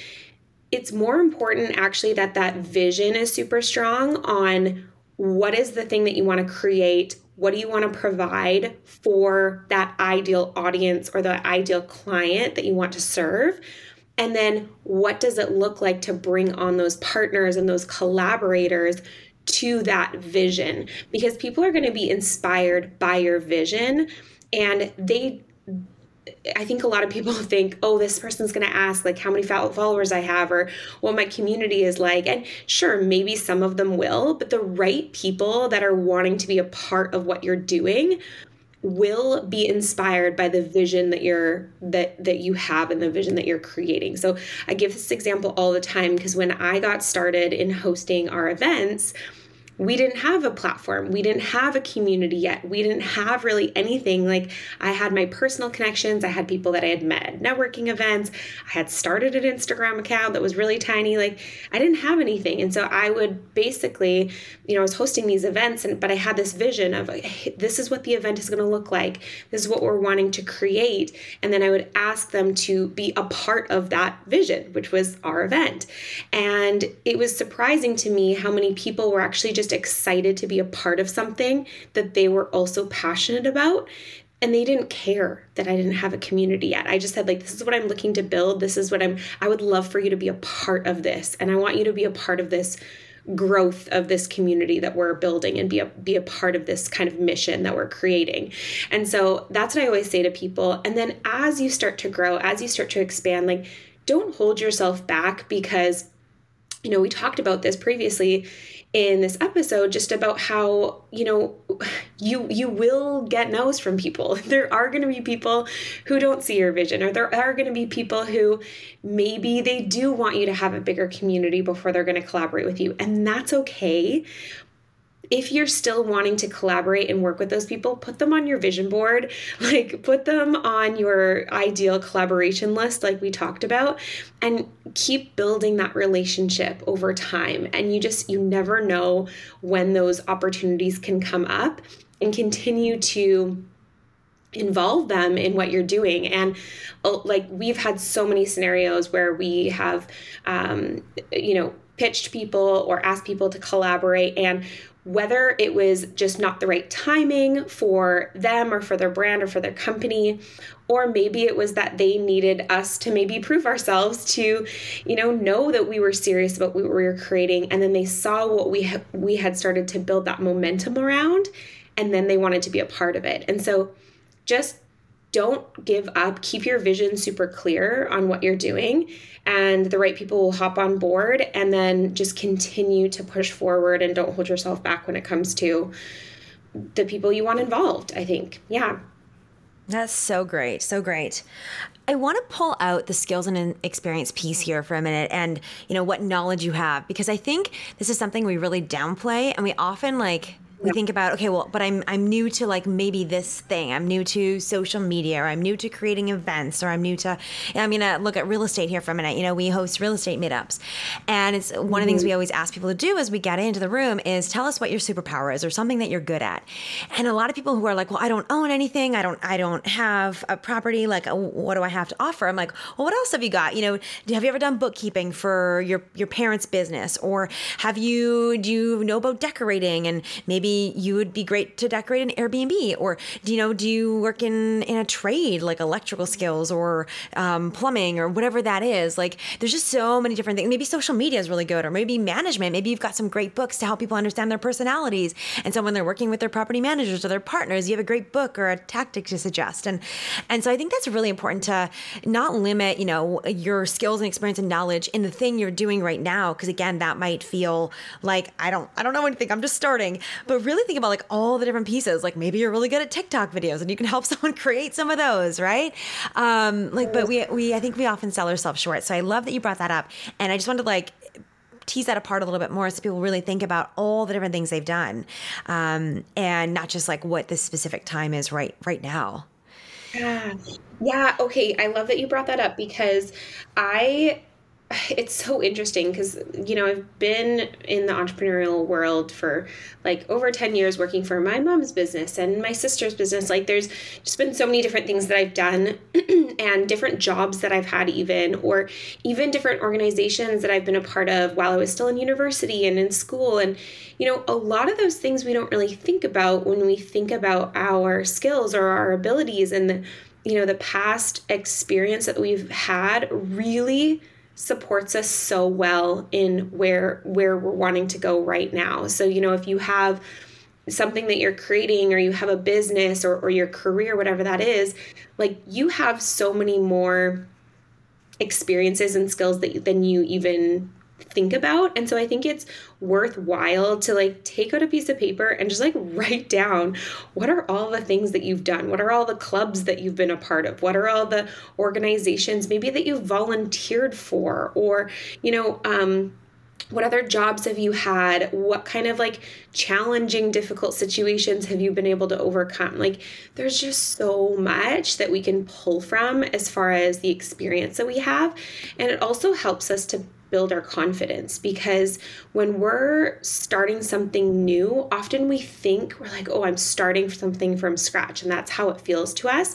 It's more important actually that that vision is super strong on what is the thing that you want to create, what do you want to provide for that ideal audience or the ideal client that you want to serve? And then what does it look like to bring on those partners and those collaborators to that vision? Because people are going to be inspired by your vision and they I think a lot of people think, oh, this person's going to ask like how many followers I have or what my community is like. And sure, maybe some of them will, but the right people that are wanting to be a part of what you're doing will be inspired by the vision that you're that that you have and the vision that you're creating. So I give this example all the time because when I got started in hosting our events, we didn't have a platform. We didn't have a community yet. We didn't have really anything. Like I had my personal connections. I had people that I had met at networking events. I had started an Instagram account that was really tiny. Like I didn't have anything. And so I would basically, you know, I was hosting these events and but I had this vision of this is what the event is going to look like. This is what we're wanting to create. And then I would ask them to be a part of that vision, which was our event. And it was surprising to me how many people were actually just just excited to be a part of something that they were also passionate about and they didn't care that I didn't have a community yet. I just said like this is what I'm looking to build. This is what I'm I would love for you to be a part of this and I want you to be a part of this growth of this community that we're building and be a be a part of this kind of mission that we're creating. And so that's what I always say to people. And then as you start to grow, as you start to expand, like don't hold yourself back because you know, we talked about this previously in this episode just about how you know you you will get no's from people. There are going to be people who don't see your vision or there are going to be people who maybe they do want you to have a bigger community before they're going to collaborate with you and that's okay if you're still wanting to collaborate and work with those people, put them on your vision board, like put them on your ideal collaboration list, like we talked about, and keep building that relationship over time. And you just, you never know when those opportunities can come up and continue to involve them in what you're doing and uh, like we've had so many scenarios where we have um, you know pitched people or asked people to collaborate and whether it was just not the right timing for them or for their brand or for their company or maybe it was that they needed us to maybe prove ourselves to you know know that we were serious about what we were creating and then they saw what we ha- we had started to build that momentum around and then they wanted to be a part of it and so just don't give up. Keep your vision super clear on what you're doing, and the right people will hop on board. And then just continue to push forward and don't hold yourself back when it comes to the people you want involved. I think. Yeah. That's so great. So great. I want to pull out the skills and experience piece here for a minute and, you know, what knowledge you have because I think this is something we really downplay and we often like we think about okay well but i'm i'm new to like maybe this thing. I'm new to social media or i'm new to creating events or i'm new to i'm gonna look at real estate here for a minute. You know we host real estate meetups. And it's one mm-hmm. of the things we mm-hmm. always ask people to do as we get into the room is tell us what your superpower is or something that you're good at. And a lot of people who are like well i don't own anything. I don't i don't have a property. Like uh, what do i have to offer? I'm like well what else have you got? You know have you ever done bookkeeping for your your parents business? Or have you do you know about decorating? And maybe maybe you would be great to decorate an Airbnb, or do you know, do you work in in a trade like electrical skills or um, plumbing or whatever that is? Like, there's just so many different things. Maybe social media is really good, or maybe management. Maybe you've got some great books to help people understand their personalities, and so when they're working with their property managers or their partners, you have a great book or a tactic to suggest. And and so I think that's really important to not limit, you know, your skills and experience and knowledge in the thing you're doing right now, because again, that might feel like I don't I don't know anything. I'm just starting, but really think about like all the different pieces. Like maybe you're really good at TikTok videos and you can help someone create some of those, right? Um, like, but we, we, I think we often sell ourselves short. So I love that you brought that up. And I just wanted to like, tease that apart a little bit more so people really think about all the different things they've done um, and not just like what this specific time is right right now yeah yeah okay i love that you brought that up because i it's so interesting because you know i've been in the entrepreneurial world for like over 10 years working for my mom's business and my sister's business. Like there's just been so many different things that i've done and different jobs that i've had even or even different organizations that i've been a part of while i was still in university and in school. And you know a lot of those things we don't really think about when we think about our skills or our abilities and the you know the past experience that we've had really supports us so well in where where we're wanting to go right now. So, you know, if you have something that you're creating or you have a business or, or your career, whatever that is, like you have so many more experiences and skills that than you even think about. And so I think it's worthwhile to like take out a piece of paper and just like write down what are all the things that you've done? What are all the clubs that you've been a part of? What are all the organizations maybe that you've volunteered for? Or, you know, um, what other jobs have you had what kind of like challenging difficult situations have you been able to overcome like there's just so much that we can pull from as far as the experience that we have and it also helps us to build our confidence because when we're starting something new, often we think we're like, oh, I'm starting something from scratch, and that's how it feels to us.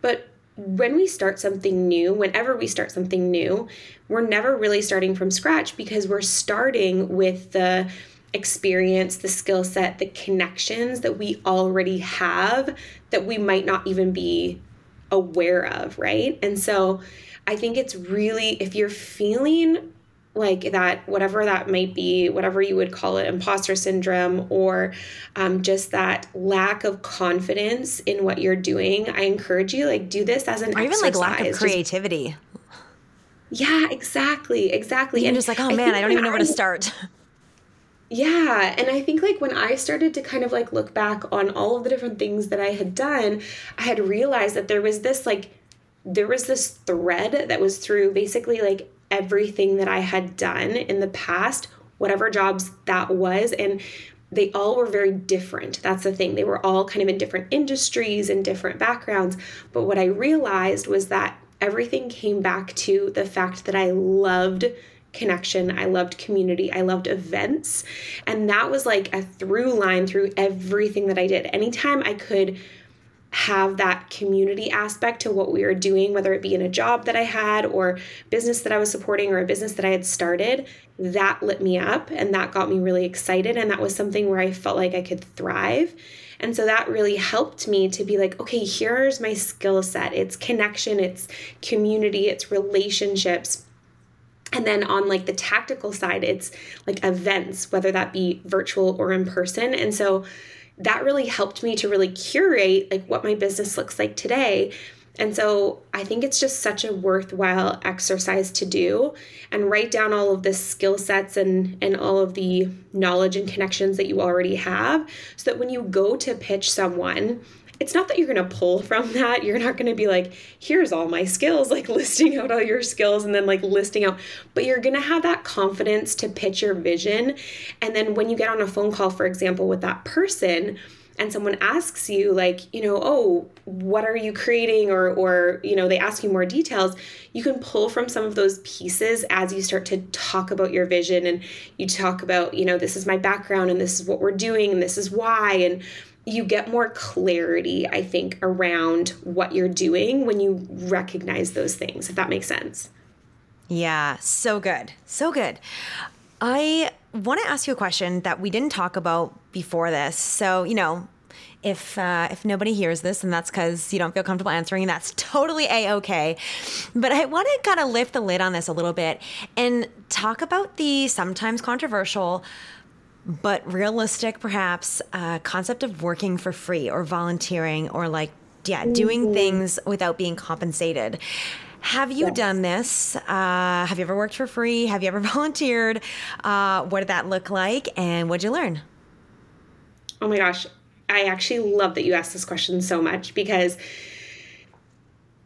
But when we start something new, whenever we start something new, we're never really starting from scratch because we're starting with the experience, the skill set, the connections that we already have that we might not even be aware of, right? And so I think it's really, if you're feeling like that whatever that might be whatever you would call it imposter syndrome or um, just that lack of confidence in what you're doing i encourage you like do this as an or even like lack of creativity just, yeah exactly exactly. And just like oh I man i don't even know where to start. Yeah and i think like when i started to kind of like look back on all of the different things that i had done i had realized that there was this like there was this thread that was through basically like everything that I had done in the past, whatever jobs that was. And they all were very different. That's the thing. They were all kind of in different industries and different backgrounds. But what I realized was that everything came back to the fact that I loved connection. I loved community. I loved events. And that was like a through line through everything that I did. Anytime I could have that community aspect to what we were doing, whether it be in a job that I had or business that I was supporting or a business that I had started, that lit me up and that got me really excited. And that was something where I felt like I could thrive. And so that really helped me to be like, okay, here's my skill set it's connection, it's community, it's relationships. And then on like the tactical side, it's like events, whether that be virtual or in person. And so that really helped me to really curate like what my business looks like today. And so I think it's just such a worthwhile exercise to do and write down all of the skill sets and, and all of the knowledge and connections that you already have so that when you go to pitch someone, it's not that you're going to pull from that. You're not going to be like, here's all my skills, like listing out all your skills and then like listing out, but you're going to have that confidence to pitch your vision. And then when you get on a phone call, for example, with that person, and someone asks you like you know oh what are you creating or or you know they ask you more details you can pull from some of those pieces as you start to talk about your vision and you talk about you know this is my background and this is what we're doing and this is why and you get more clarity, I think, around what you're doing when you recognize those things, if that makes sense. Yeah, so good. So good. I want to ask you a question that we didn't talk about before this. So, you know, if uh, if nobody hears this, and that's because you don't feel comfortable answering, that's totally a okay. But I want to kind of lift the lid on this a little bit and talk about the sometimes controversial but realistic, perhaps, uh, concept of working for free or volunteering or like, yeah, doing mm-hmm. things without being compensated. Have you yes. done this? Uh, have you ever worked for free? Have you ever volunteered? Uh, what did that look like? And what'd you learn? Oh my gosh. I actually love that you asked this question so much because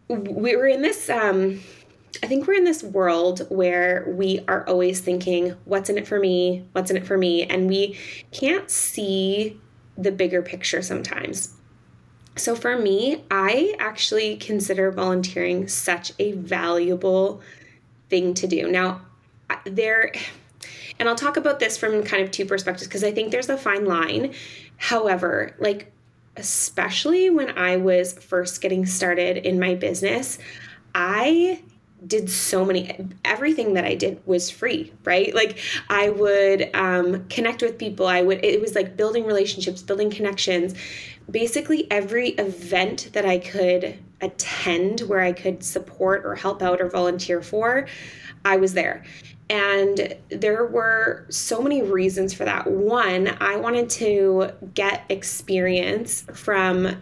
we were in this um, I think we're in this world where we are always thinking, what's in it for me? What's in it for me? And we can't see the bigger picture sometimes. So for me, I actually consider volunteering such a valuable thing to do. Now, there, and I'll talk about this from kind of two perspectives because I think there's a fine line. However, like, especially when I was first getting started in my business, I did so many everything that i did was free right? Like i would um, connect with people. I would it was like building relationships building connections. Basically every event that i could attend where i could support or help out or volunteer for i was there. And there were so many reasons for that. One, I wanted to get experience from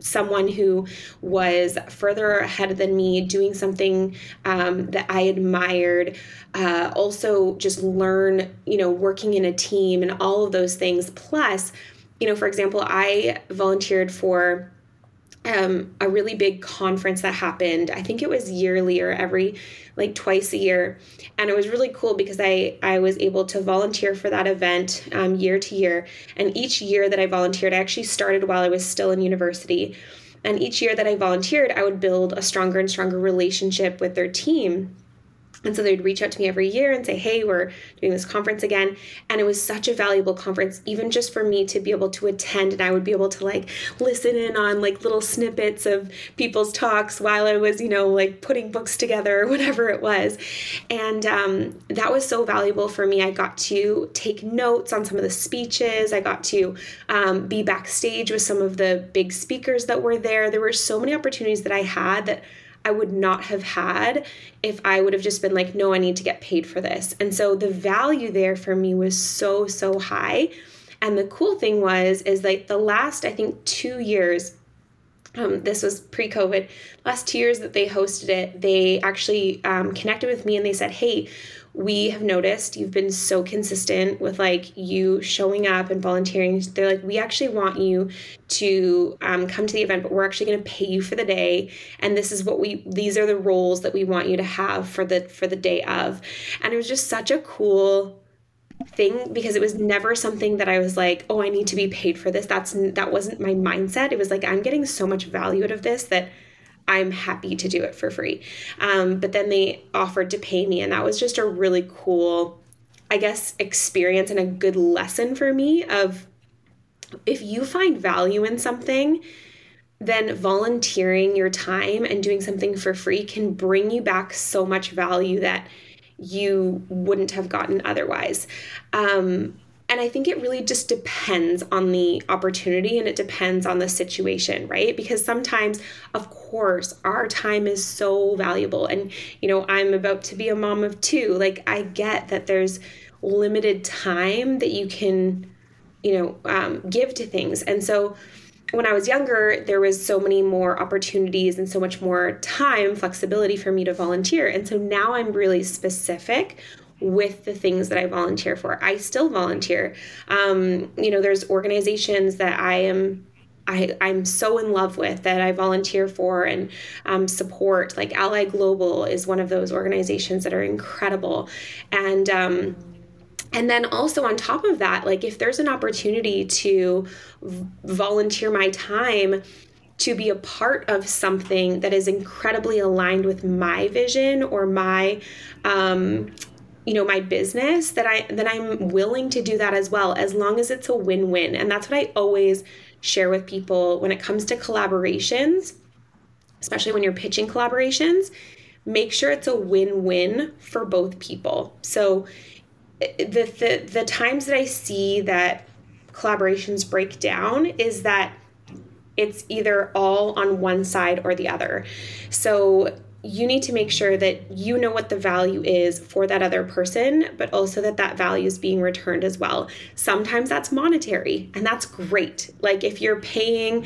someone who was further ahead than me doing something um, that i admired uh, also just learn you know working in a team and all of those things. Plus you know for example i volunteered for um, a really big conference that happened. I think it was yearly or every like twice a year, and it was really cool because I I was able to volunteer for that event um, year to year. And each year that I volunteered, I actually started while I was still in university. And each year that I volunteered, I would build a stronger and stronger relationship with their team. And so they'd reach out to me every year and say, Hey, we're doing this conference again. And it was such a valuable conference, even just for me to be able to attend. And I would be able to like listen in on like little snippets of people's talks while I was, you know, like putting books together or whatever it was. And um, that was so valuable for me. I got to take notes on some of the speeches, I got to um, be backstage with some of the big speakers that were there. There were so many opportunities that I had that I would not have had if I would have just been like, no, I need to get paid for this. And so the value there for me was so, so high. And the cool thing was, is like the last, I think, two years, um, this was pre COVID, last two years that they hosted it, they actually um, connected with me and they said, hey, we have noticed you've been so consistent with like you showing up and volunteering they're like we actually want you to um, come to the event but we're actually going to pay you for the day and this is what we these are the roles that we want you to have for the for the day of and it was just such a cool thing because it was never something that I was like, oh, I need to be paid for this. That's that wasn't my mindset. It was like I'm getting so much value out of this that I'm happy to do it for free. Um, but then they offered to pay me, and that was just a really cool, I guess, experience and a good lesson for me of if you find value in something, then volunteering your time and doing something for free can bring you back so much value that you wouldn't have gotten otherwise. Um, and I think it really just depends on the opportunity and it depends on the situation, right? Because sometimes, of course, our time is so valuable. And, you know, I'm about to be a mom of two. Like, I get that there's limited time that you can, you know, um, give to things. And so, when I was younger, there was so many more opportunities and so much more time, flexibility for me to volunteer. And so now I'm really specific with the things that I volunteer for. I still volunteer. Um, you know, there's organizations that I am I, I'm so in love with that I volunteer for and um, support. Like Ally Global is one of those organizations that are incredible. And um, and then also on top of that, like if there's an opportunity to volunteer my time to be a part of something that is incredibly aligned with my vision or my um, you know my business that i that i'm willing to do that as well as long as it's a win-win and that's what i always share with people when it comes to collaborations especially when you're pitching collaborations make sure it's a win-win for both people so eh, eh, the, the the times that I see that collaborations break down is that it's either all on one side or the other. So you need to make sure that you know what the value is for that other person, but also that that value is being returned as well. Sometimes that's monetary, and that's great. Like if you're paying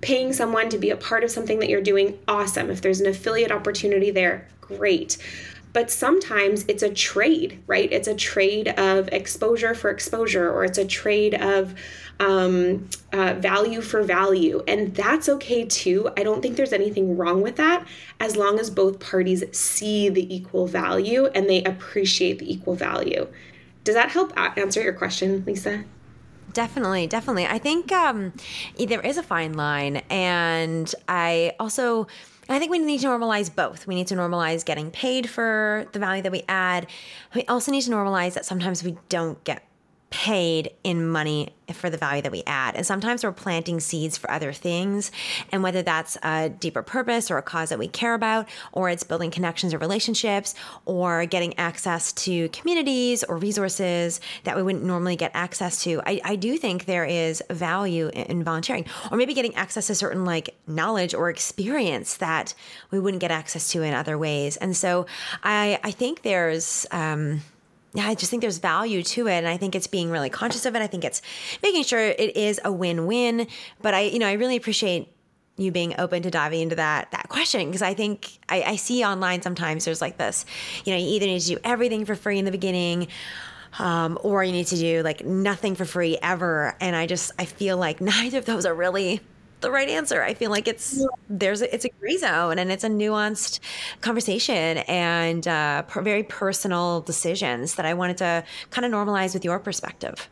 paying someone to be a part of something that you're doing, awesome. If there's an affiliate opportunity there, great but sometimes it's a trade, right? It's a trade of exposure for exposure, or it's a trade of um, uh, value for value. And that's okay too. I don't think there's anything wrong with that as long as both parties see the equal value and they appreciate the equal value. Does that help answer your question, Lisa? Definitely, definitely. I think um, there is a fine line. And I also I think we need to normalize both. We need to normalize getting paid for the value that we add. We also need to normalize that sometimes we don't get paid in money for the value that we add. And sometimes we're planting seeds for other things. And whether that's a deeper purpose or a cause that we care about, or it's building connections or relationships, or getting access to communities or resources that we wouldn't normally get access to, I, I do think there is value in volunteering. Or maybe getting access to certain like knowledge or experience that we wouldn't get access to in other ways. And so I, I think there's, um, yeah, I just think there's value to it. And I think it's being really conscious of it. I think it's making sure it is a win win. But I, you know, I really appreciate you being open to diving into that that question because I think I, I, see online sometimes there's like this, you know, you either need to do everything for free in the beginning, um, or you need to do like nothing for free ever. And I just I feel like neither of those are really the right answer. I feel like it's there's a, it's a gray zone and it's a nuanced conversation and uh, very personal decisions that I wanted to kind of normalize with your perspective.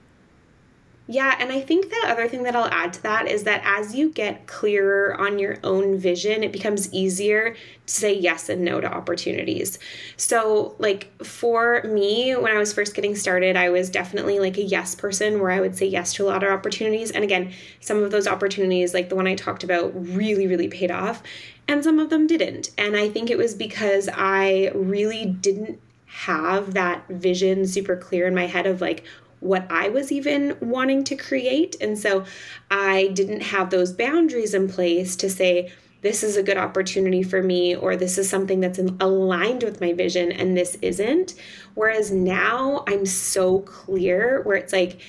Yeah, and I think the other thing that I'll add to that is that as you get clearer on your own vision, it becomes easier to say yes and no to opportunities. So, like for me, when I was first getting started, I was definitely like a yes person where I would say yes to a lot of opportunities. And again, some of those opportunities, like the one I talked about, really, really paid off, and some of them didn't. And I think it was because I really didn't have that vision super clear in my head of like, what I was even wanting to create. And so I didn't have those boundaries in place to say, this is a good opportunity for me, or this is something that's aligned with my vision, and this isn't. Whereas now I'm so clear where it's like,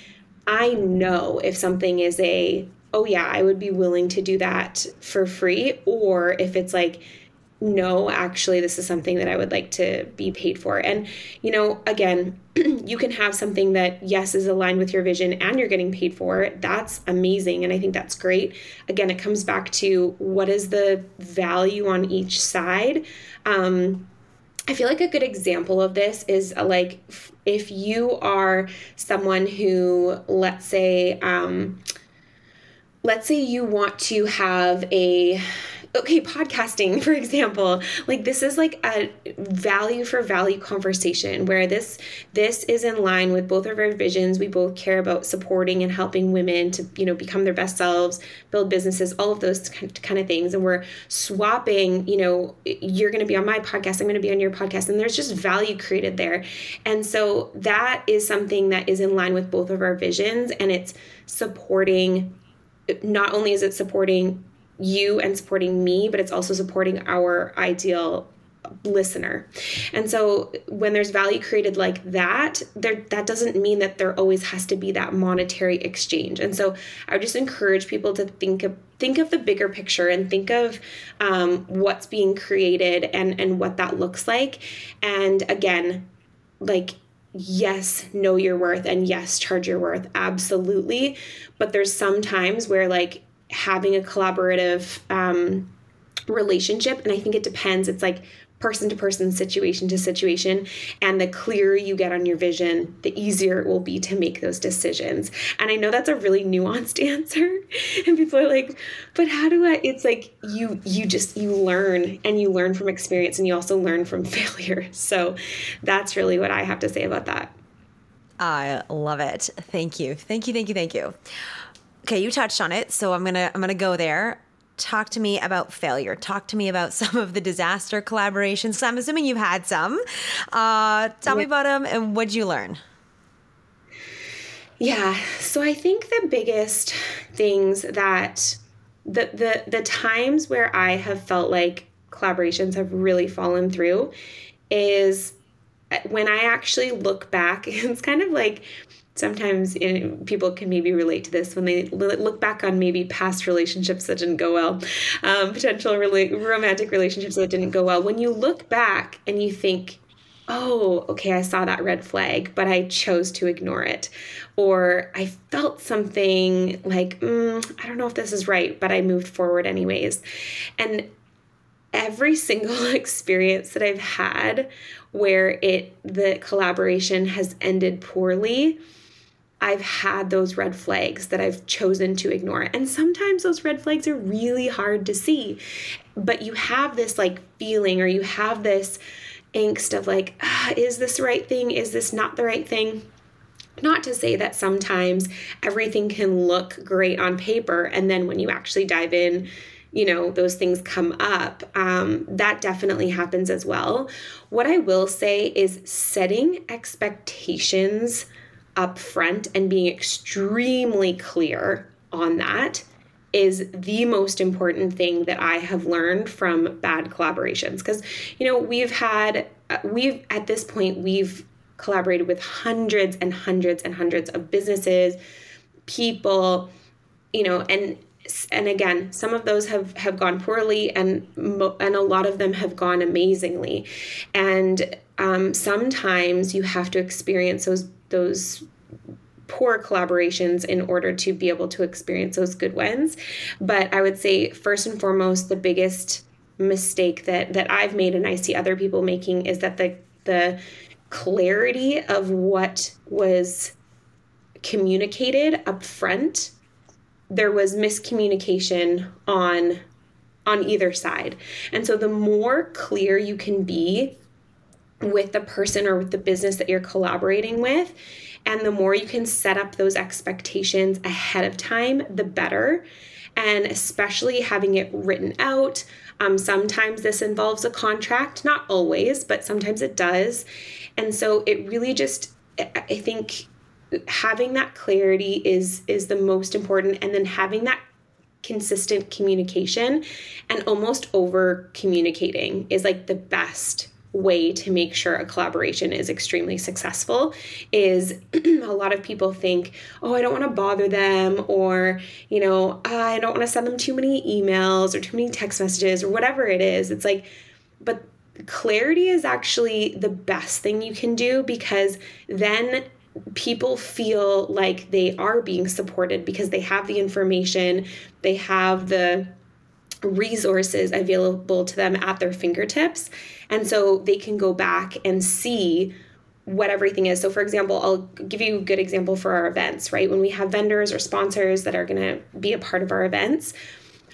I know if something is a, oh yeah, I would be willing to do that for free, or if it's like, no, actually, this is something that I would like to be paid for. And, you know, again, you can have something that, yes, is aligned with your vision and you're getting paid for it. That's amazing. And I think that's great. Again, it comes back to what is the value on each side. Um, I feel like a good example of this is uh, like if you are someone who, let's say, um, let's say you want to have a okay podcasting for example like this is like a value for value conversation where this this is in line with both of our visions. We both care about supporting and helping women to you know become their best selves build businesses all of those kind of things. And we're swapping you know you're going to be on my podcast i'm going to be on your podcast. And there's just value created there. And so that is something that is in line with both of our visions. And it's supporting not only is it supporting you and supporting me, but it's also supporting our ideal listener. And so when there's value created like that, there that doesn't mean that there always has to be that monetary exchange. And so I would just encourage people to think of think of the bigger picture and think of um, what's being created and and what that looks like. And again, like yes, know your worth and yes, charge your worth. Absolutely. But there's some times where like having a collaborative um, relationship, and I think it depends. It's like person to person, situation to situation. And the clearer you get on your vision, the easier it will be to make those decisions. And I know that's a really nuanced answer. And people are like, but how do I it's like you you just you learn and you learn from experience and you also learn from failure. So that's really what I have to say about that. I love it. Thank you. Thank you. Thank you. Thank you. Okay, you touched on it, so I'm to I'm to go there talk to me about failure. Talk to me about some of the disaster collaborations. So I'm assuming you've had some. Uh, tell yeah. me about them and what'd you learn? Yeah, so I think the biggest things that the the the times where I have felt like collaborations have really fallen through is when I actually look back. It's kind of like sometimes people can maybe relate to this when they look back on maybe past relationships that didn't go well, um, potential rela- romantic relationships that didn't go well. When you look back and you think, oh, okay, I saw that red flag, but I chose to ignore it. Or I felt something like, mm, I don't know if this is right, but I moved forward anyways. And every single experience that I've had where it the collaboration has ended poorly I've had those red flags that I've chosen to ignore. And sometimes those red flags are really hard to see. But you have this like feeling or you have this angst of like, ah, is this the right thing? Is this not the right thing? Not to say that sometimes everything can look great on paper. And then when you actually dive in, you know, those things come up. Um, that definitely happens as well. What I will say is setting expectations up front and being extremely clear on that is the most important thing that I have learned from bad collaborations. Because, you know, we've had, uh, we've, at this point, we've collaborated with hundreds and hundreds and hundreds of businesses, people, you know, and, and again, some of those have, have gone poorly and, and a lot of them have gone amazingly. And um, sometimes you have to experience those those poor collaborations in order to be able to experience those good ones. But I would say first and foremost, the biggest mistake that that I've made and I see other people making is that the the clarity of what was communicated up front there was miscommunication on on either side. And so the more clear you can be with the person or with the business that you're collaborating with, and the more you can set up those expectations ahead of time, the better. And especially having it written out. Um, sometimes this involves a contract, not always, but sometimes it does. And so it really just, I think having that clarity is is the most important and then having that consistent communication and almost over communicating is like the best way to make sure a collaboration is extremely successful is a lot of people think, oh, I don't want to bother them, or, you know, I don't want to send them too many emails or too many text messages or whatever it is. It's like, but clarity is actually the best thing you can do because then people feel like they are being supported because they have the information, they have the resources available to them at their fingertips. And so they can go back and see what everything is. So, for example, I'll give you a good example for our events, right? When we have vendors or sponsors that are going to be a part of our events,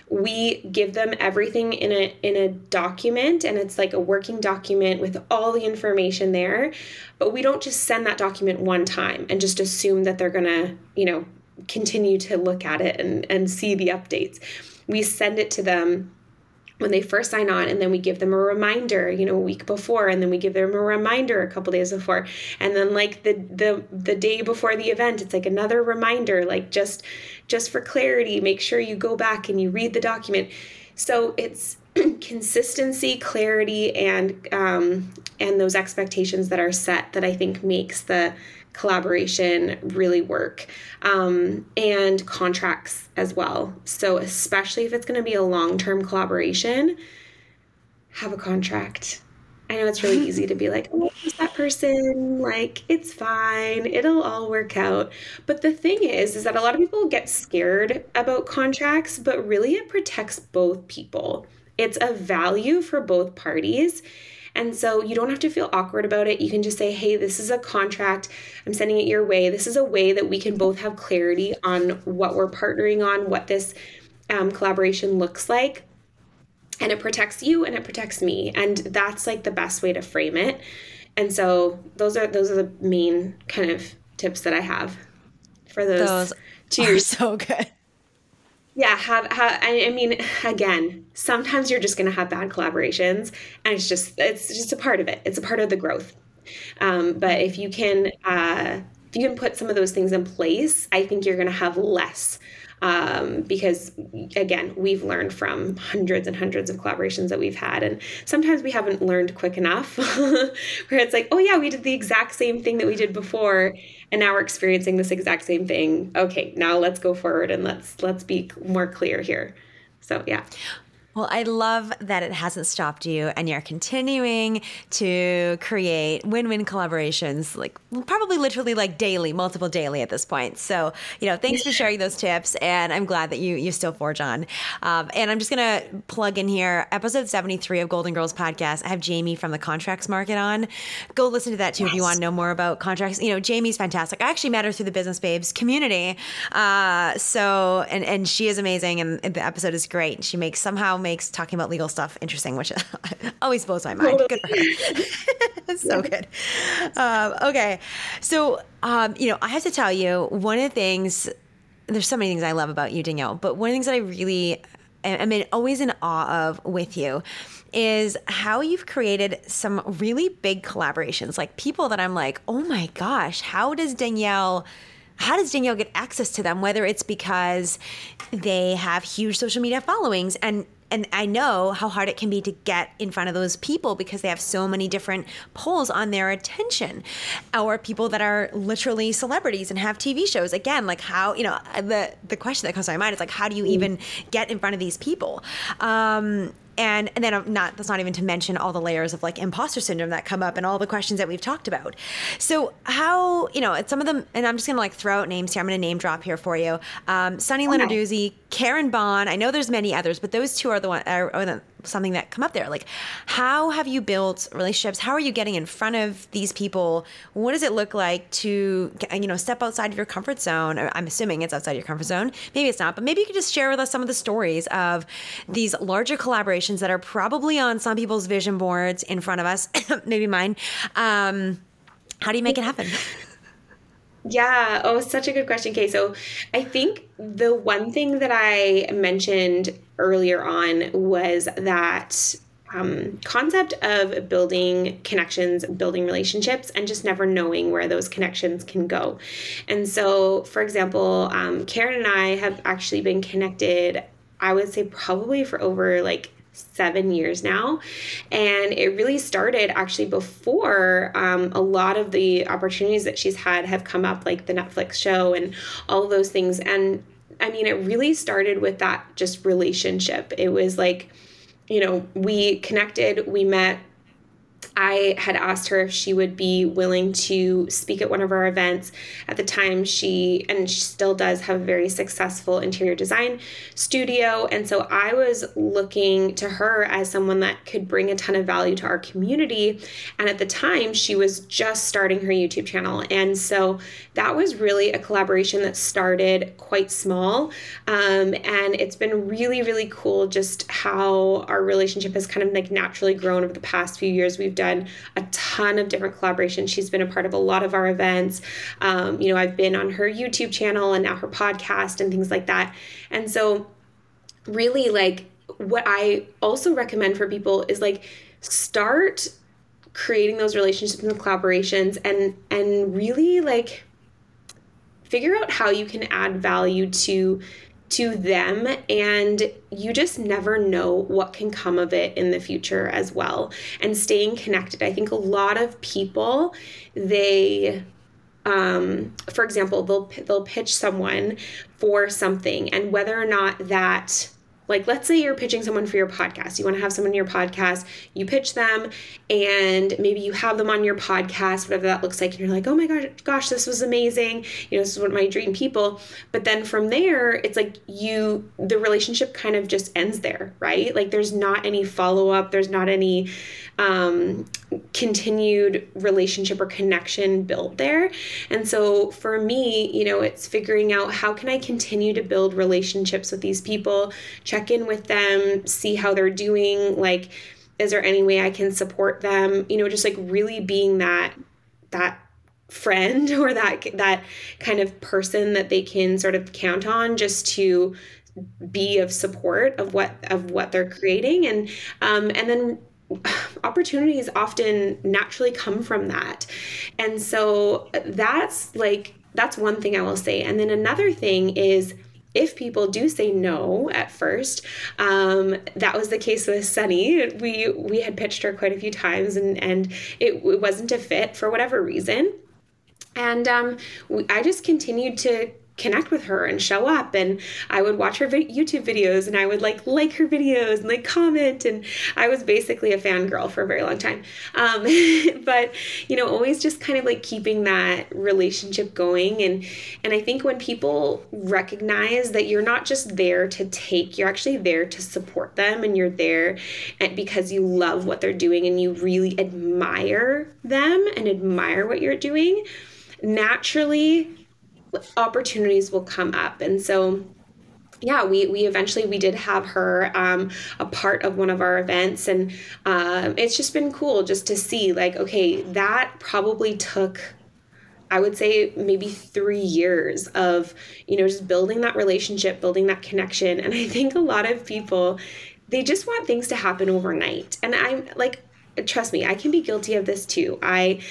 we give them everything in a in a document and it's like a working document with all the information there but we don't just send that document one time and just assume that they're going to you know continue to look at it and and see the updates we send it to them when they first sign on and then we give them a reminder you know a week before and then we give them a reminder a couple days before. And then like the the the day before the event it's like another reminder like just just for clarity make sure you go back and you read the document. So it's consistency clarity and um, and those expectations that are set that i think makes the collaboration really work um, and contracts as well. So, especially if it's going to be a long term collaboration, have a contract. I know it's really easy to be like, oh, who's that person? Like, it's fine. It'll all work out. But the thing is, is that a lot of people get scared about contracts, but really it protects both people. It's a value for both parties. And so you don't have to feel awkward about it. You can just say, hey, this is a contract. I'm sending it your way. This is a way that we can both have clarity on what we're partnering on, what this um, collaboration looks like. And it protects you and it protects me. And that's like the best way to frame it. And so those are those are the main kind of tips that I have for those, those two. So good yeah have, have I, mean again sometimes you're just going to have bad collaborations and it's just it's just a part of it. It's a part of the growth. Um, but if you can uh, if you can put some of those things in place i think you're going to have less um, because again we've learned from hundreds and hundreds of collaborations that we've had and sometimes we haven't learned quick enough where it's like oh yeah we did the exact same thing that we did before and now we're experiencing this exact same thing. Okay now let's go forward and let's let's be more clear here. So yeah well, I love that it hasn't stopped you and you're continuing to create win win collaborations, like probably literally like daily, multiple daily at this point. So, you know, thanks for sharing those tips. And I'm glad that you, you still forge on. Um, and I'm just going to plug in here episode 73 of Golden Girls podcast. I have Jamie from the contracts market on. Go listen to that too yes. if you want to know more about contracts. You know, Jamie's fantastic. I actually met her through the Business Babes community. Uh, so, and, and she is amazing. And the episode is great. She makes somehow makes talking about legal stuff interesting, which always blows my mind. Good for her. so good. Um, okay. So, um, you know, I have to tell you, one of the things, there's so many things I love about you, Danielle, but one of the things that I really am in, always in awe of with you is how you've created some really big collaborations. Like people that I'm like, oh my gosh, how does Danielle how does Danielle get access to them? Whether it's because they have huge social media followings and and I know how hard it can be to get in front of those people because they have so many different pulls on their attention. Or people that are literally celebrities and have TV shows. Again, like how, you know, the the question that comes to my mind is like how do you mm. even get in front of these people? Um, and and then not that's not even to mention all the layers of like imposter syndrome that come up and all the questions that we've talked about. So how you know some of them and i'm just gonna like throw out names here. I'm gonna name drop here for you. Um, sunny okay. lenarduzzi Karin Bohn. I know there's many others but those two are the one are, are the something that come up there. Like how have you built relationships? How are you getting in front of these people? What does it look like to you know step outside of your comfort zone? I'm assuming it's outside your comfort zone. Maybe it's not but maybe you could just share with us some of the stories of these larger collaborations that are probably on some people's vision boards in front of us maybe mine. Um, how do you make it happen Yeah. Oh, such a good question, Kay. So I think the one thing that I mentioned earlier on was that um, concept of building connections, building relationships, and just never knowing where those connections can go. And so, for example, um, Karin and I have actually been connected, I would say probably for over like seven years now. And it really started actually before um, a lot of the opportunities that she's had have come up, like the Netflix show and all those things. And I mean, it really started with that just relationship. It was like, you know, we connected, we met, I had asked her if she would be willing to speak at one of our events. At the time, she, and she still does, have a very successful interior design studio. And so I was looking to her as someone that could bring a ton of value to our community. And at the time, she was just starting her YouTube channel. And so that was really a collaboration that started quite small. Um, and it's been really, really cool just how our relationship has kind of like naturally grown over the past few years. We've done a ton of different collaborations. She's been a part of a lot of our events. Um, you know, I've been on her YouTube channel and now her podcast and things like that. And so, really, like, what I also recommend for people is like, start creating those relationships and collaborations and and really like figure out how you can add value to to them and you just never know what can come of it in the future as well. And staying connected. I think a lot of people they um, for example they'll they'll pitch someone for something and whether or not that like, let's say you're pitching someone for your podcast. You want to have someone in your podcast, you pitch them, and maybe you have them on your podcast, whatever that looks like, and you're like, oh my gosh, gosh, this was amazing. You know, this is one of my dream people. But then from there, it's like you, the relationship kind of just ends there, right? Like, there's not any follow up, there's not any um, continued relationship or connection built there. And so for me, you know, it's figuring out how can I continue to build relationships with these people, check in with them, see how they're doing, like is there any way I can support them? You know, just like really being that that friend or that that kind of person that they can sort of count on just to be of support of what of what they're creating and um and then opportunities often naturally come from that. And so that's like, that's one thing I will say. And then another thing is, if people do say no at first, um, that was the case with Sunny. We we had pitched her quite a few times, and and it, it wasn't a fit for whatever reason. And um, we, I just continued to connect with her and show up. And i would watch her youtube videos and i would like like her videos and like comment. And i was basically a fangirl for a very long time. Um, but you know always just kind of like keeping that relationship going. And and i think when people recognize that you're not just there to take you're actually there to support them and you're there because you love what they're doing and you really admire them and admire what you're doing naturally opportunities will come up. And so yeah, we, we eventually we did have her um, a part of one of our events, and um, it's just been cool just to see like okay that probably took I would say maybe three years of you know just building that relationship, building that connection, and I think a lot of people they just want things to happen overnight, and I'm like trust me, I can be guilty of this too. I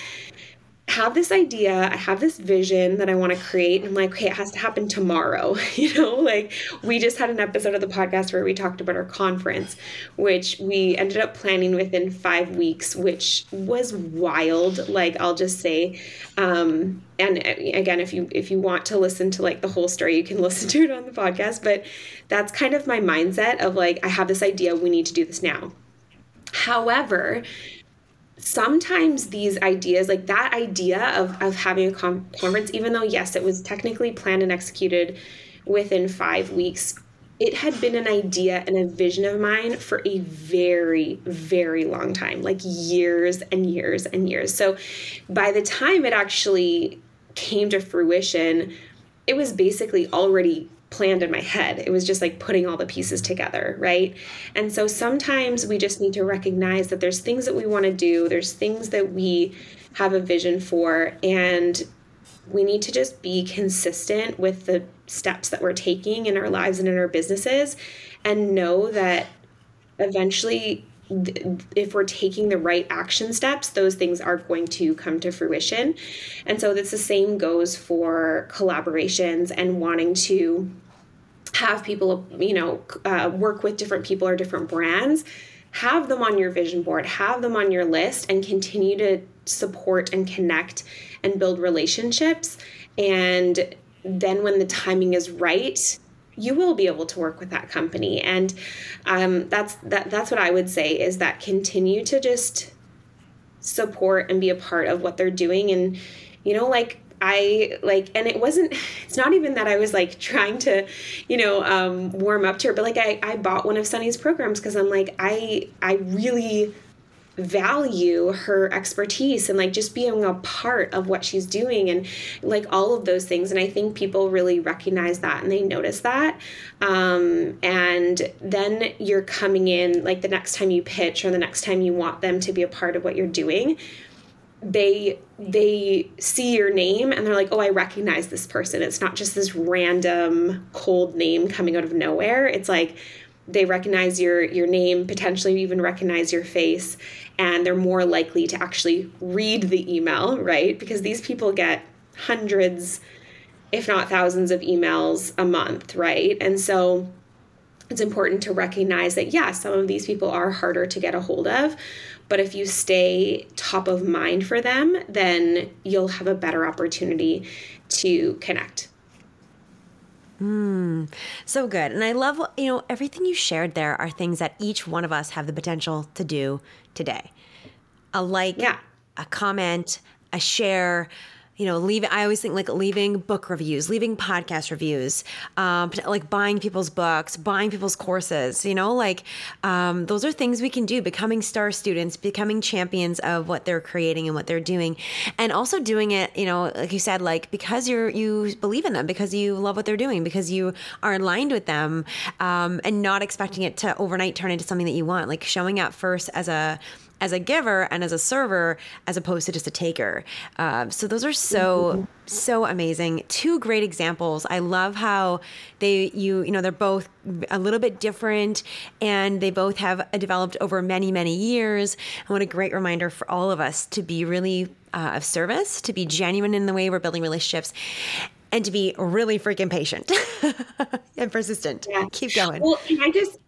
have this idea, I have this vision that I want to create, and I'm like, okay, it has to happen tomorrow. You know, like we just had an episode of the podcast where we talked about our conference, which we ended up planning within five weeks, which was wild. Like I'll just say, um, and uh, again, if you if you want to listen to like the whole story, you can listen to it on the podcast. But that's kind of my mindset of like, I have this idea, we need to do this now. However, sometimes these ideas like that idea of, of having a conference even though yes it was technically planned and executed within five weeks it had been an idea and a vision of mine for a very very long time like years and years and years. So by the time it actually came to fruition it was basically already planned in my head. It was just like putting all the pieces together, right? And so sometimes we just need to recognize that there's things that we want to do, there's things that we have a vision for, and we need to just be consistent with the steps that we're taking in our lives and in our businesses and know that eventually if we're taking the right action steps, those things are going to come to fruition. And so that's the same goes for collaborations and wanting to have people, you know, uh, work with different people or different brands. Have them on your vision board, have them on your list, and continue to support and connect and build relationships. And then when the timing is right, you will be able to work with that company and um, that's that that's what i would say is that continue to just support and be a part of what they're doing and you know like I like, and it wasn't, it's not even that I was like trying to, you know, um, warm up to her, but like I, I bought one of Sunny's programs because I'm like, I, I really value her expertise and like just being a part of what she's doing and like all of those things and i think people really recognize that and they notice that. Um, and then you're coming in like the next time you pitch or the next time you want them to be a part of what you're doing they they see your name and they're like oh i recognize this person. It's not just this random cold name coming out of nowhere. It's like they recognize your your name potentially even recognize your face and they're more likely to actually read the email right? Because these people get hundreds if not thousands of emails a month right? And so it's important to recognize that yeah some of these people are harder to get a hold of but if you stay top of mind for them, then you'll have a better opportunity to connect. Mm, so good. And I love, you know, everything you shared there are things that each one of us have the potential to do today. A like, yeah. a comment, a share, you know, leave. I always think like leaving book reviews, leaving podcast reviews, um, like buying people's books, buying people's courses, you know, like um, those are things we can do, becoming star students, becoming champions of what they're creating and what they're doing. And also doing it, you know, like you said, like because you're, you believe in them, because you love what they're doing, because you are aligned with them um, and not expecting it to overnight turn into something that you want, like showing up first as a, as a giver and as a server as opposed to just a taker. Uh, so those are so so amazing. Two great examples. I love how they you you know they're both a little bit different and they both have developed over many many years. And what a great reminder for all of us to be really uh, of service, to be genuine in the way we're building relationships and to be really freaking patient and persistent. Yeah. Keep going. Well, can I just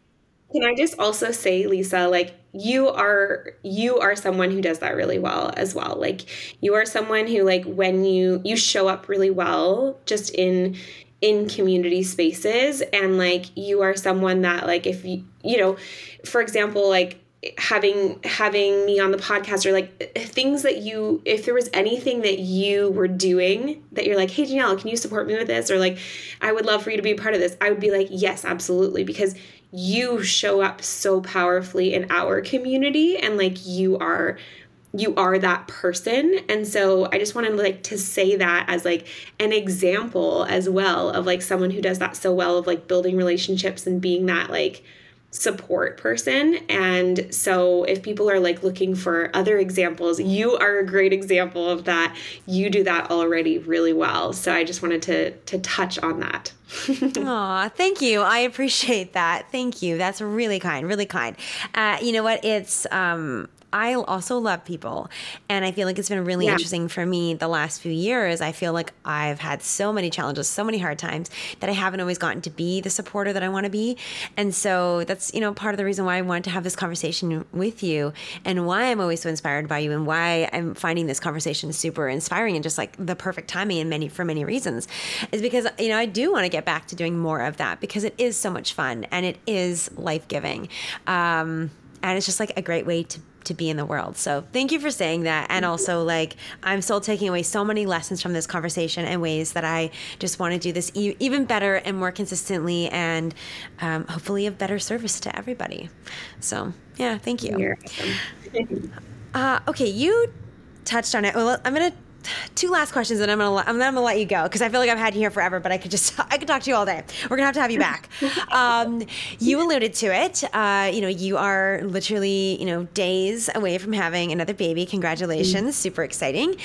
can I just also say, Lisa, like you are you are someone who does that really well as well. Like you are someone who like when you you show up really well just in in community spaces and like you are someone that like if you you know, for example, like having having me on the podcast or like things that you if there was anything that you were doing that you're like hey Danielle can you support me with this or like I would love for you to be a part of this I would be like yes absolutely because you show up so powerfully in our community and like you are you are that person and so i just wanted like to say that as like an example as well of like someone who does that so well of like building relationships and being that like support person. And so if people are like looking for other examples, you are a great example of that. You do that already really well. So I just wanted to to touch on that. Aw, thank you. I appreciate that. Thank you. That's really kind, really kind. Uh, you know what? It's um I also love people. And I feel like it's been really yeah. interesting for me the last few years. I feel like I've had so many challenges, so many hard times that I haven't always gotten to be the supporter that I want to be. And so that's, you know, part of the reason why I wanted to have this conversation with you and why I'm always so inspired by you and why I'm finding this conversation super inspiring and just like the perfect timing in many for many reasons is because, you know, I do want to get back to doing more of that because it is so much fun and it is life-giving. Um, and it's just like a great way to to be in the world. So thank you for saying that. And also, like, I'm still taking away so many lessons from this conversation and ways that I just want to do this e- even better and more consistently and um, hopefully of better service to everybody. So, yeah, thank you. Uh, okay, you touched on it. Well, I'm going to two last questions, and I'm gonna I'm gonna let you go because I feel like I've had you here forever, but I could just I could talk to you all day. We're gonna have to have you back. um, you alluded to it. Uh, you know, you are literally you know days away from having another baby. Congratulations, mm. super exciting.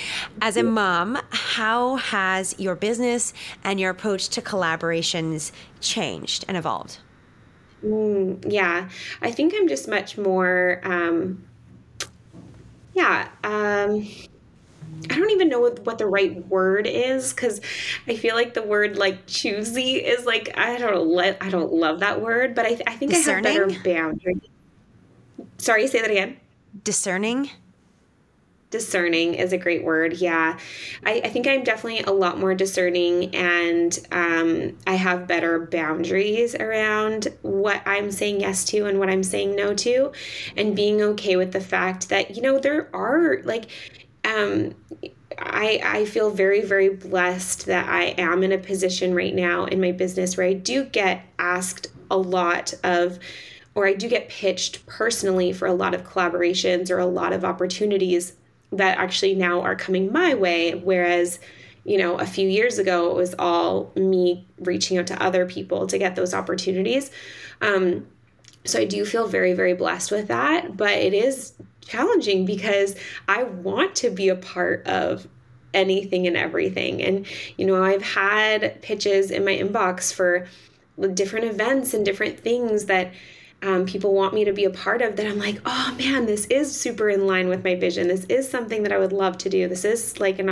As a mom, how has your business and your approach to collaborations changed and evolved? Mm, yeah, I think I'm just much more. Um, yeah. Um, I don't even know what, the right word is because I feel like the word like choosy is like I don't let I don't love that word, but I, I think Discerning? I have better boundaries. Sorry, say that again. Discerning. discerning is a great word yeah I, I, think i'm definitely a lot more discerning and um, i have better boundaries around what i'm saying yes to and what i'm saying no to and being okay with the fact that you know there are like um, I, I feel very, very blessed that I am in a position right now in my business where I do get asked a lot of, or I do get pitched personally for a lot of collaborations or a lot of opportunities that actually now are coming my way. Whereas, you know, a few years ago, it was all me reaching out to other people to get those opportunities. Um, so I do feel very, very blessed with that. But it is challenging because I want to be a part of anything and everything. And, you know, I've had pitches in my inbox for different events and different things that um, people want me to be a part of that I'm like, oh man, this is super in line with my vision. This is something that I would love to do. This is like an,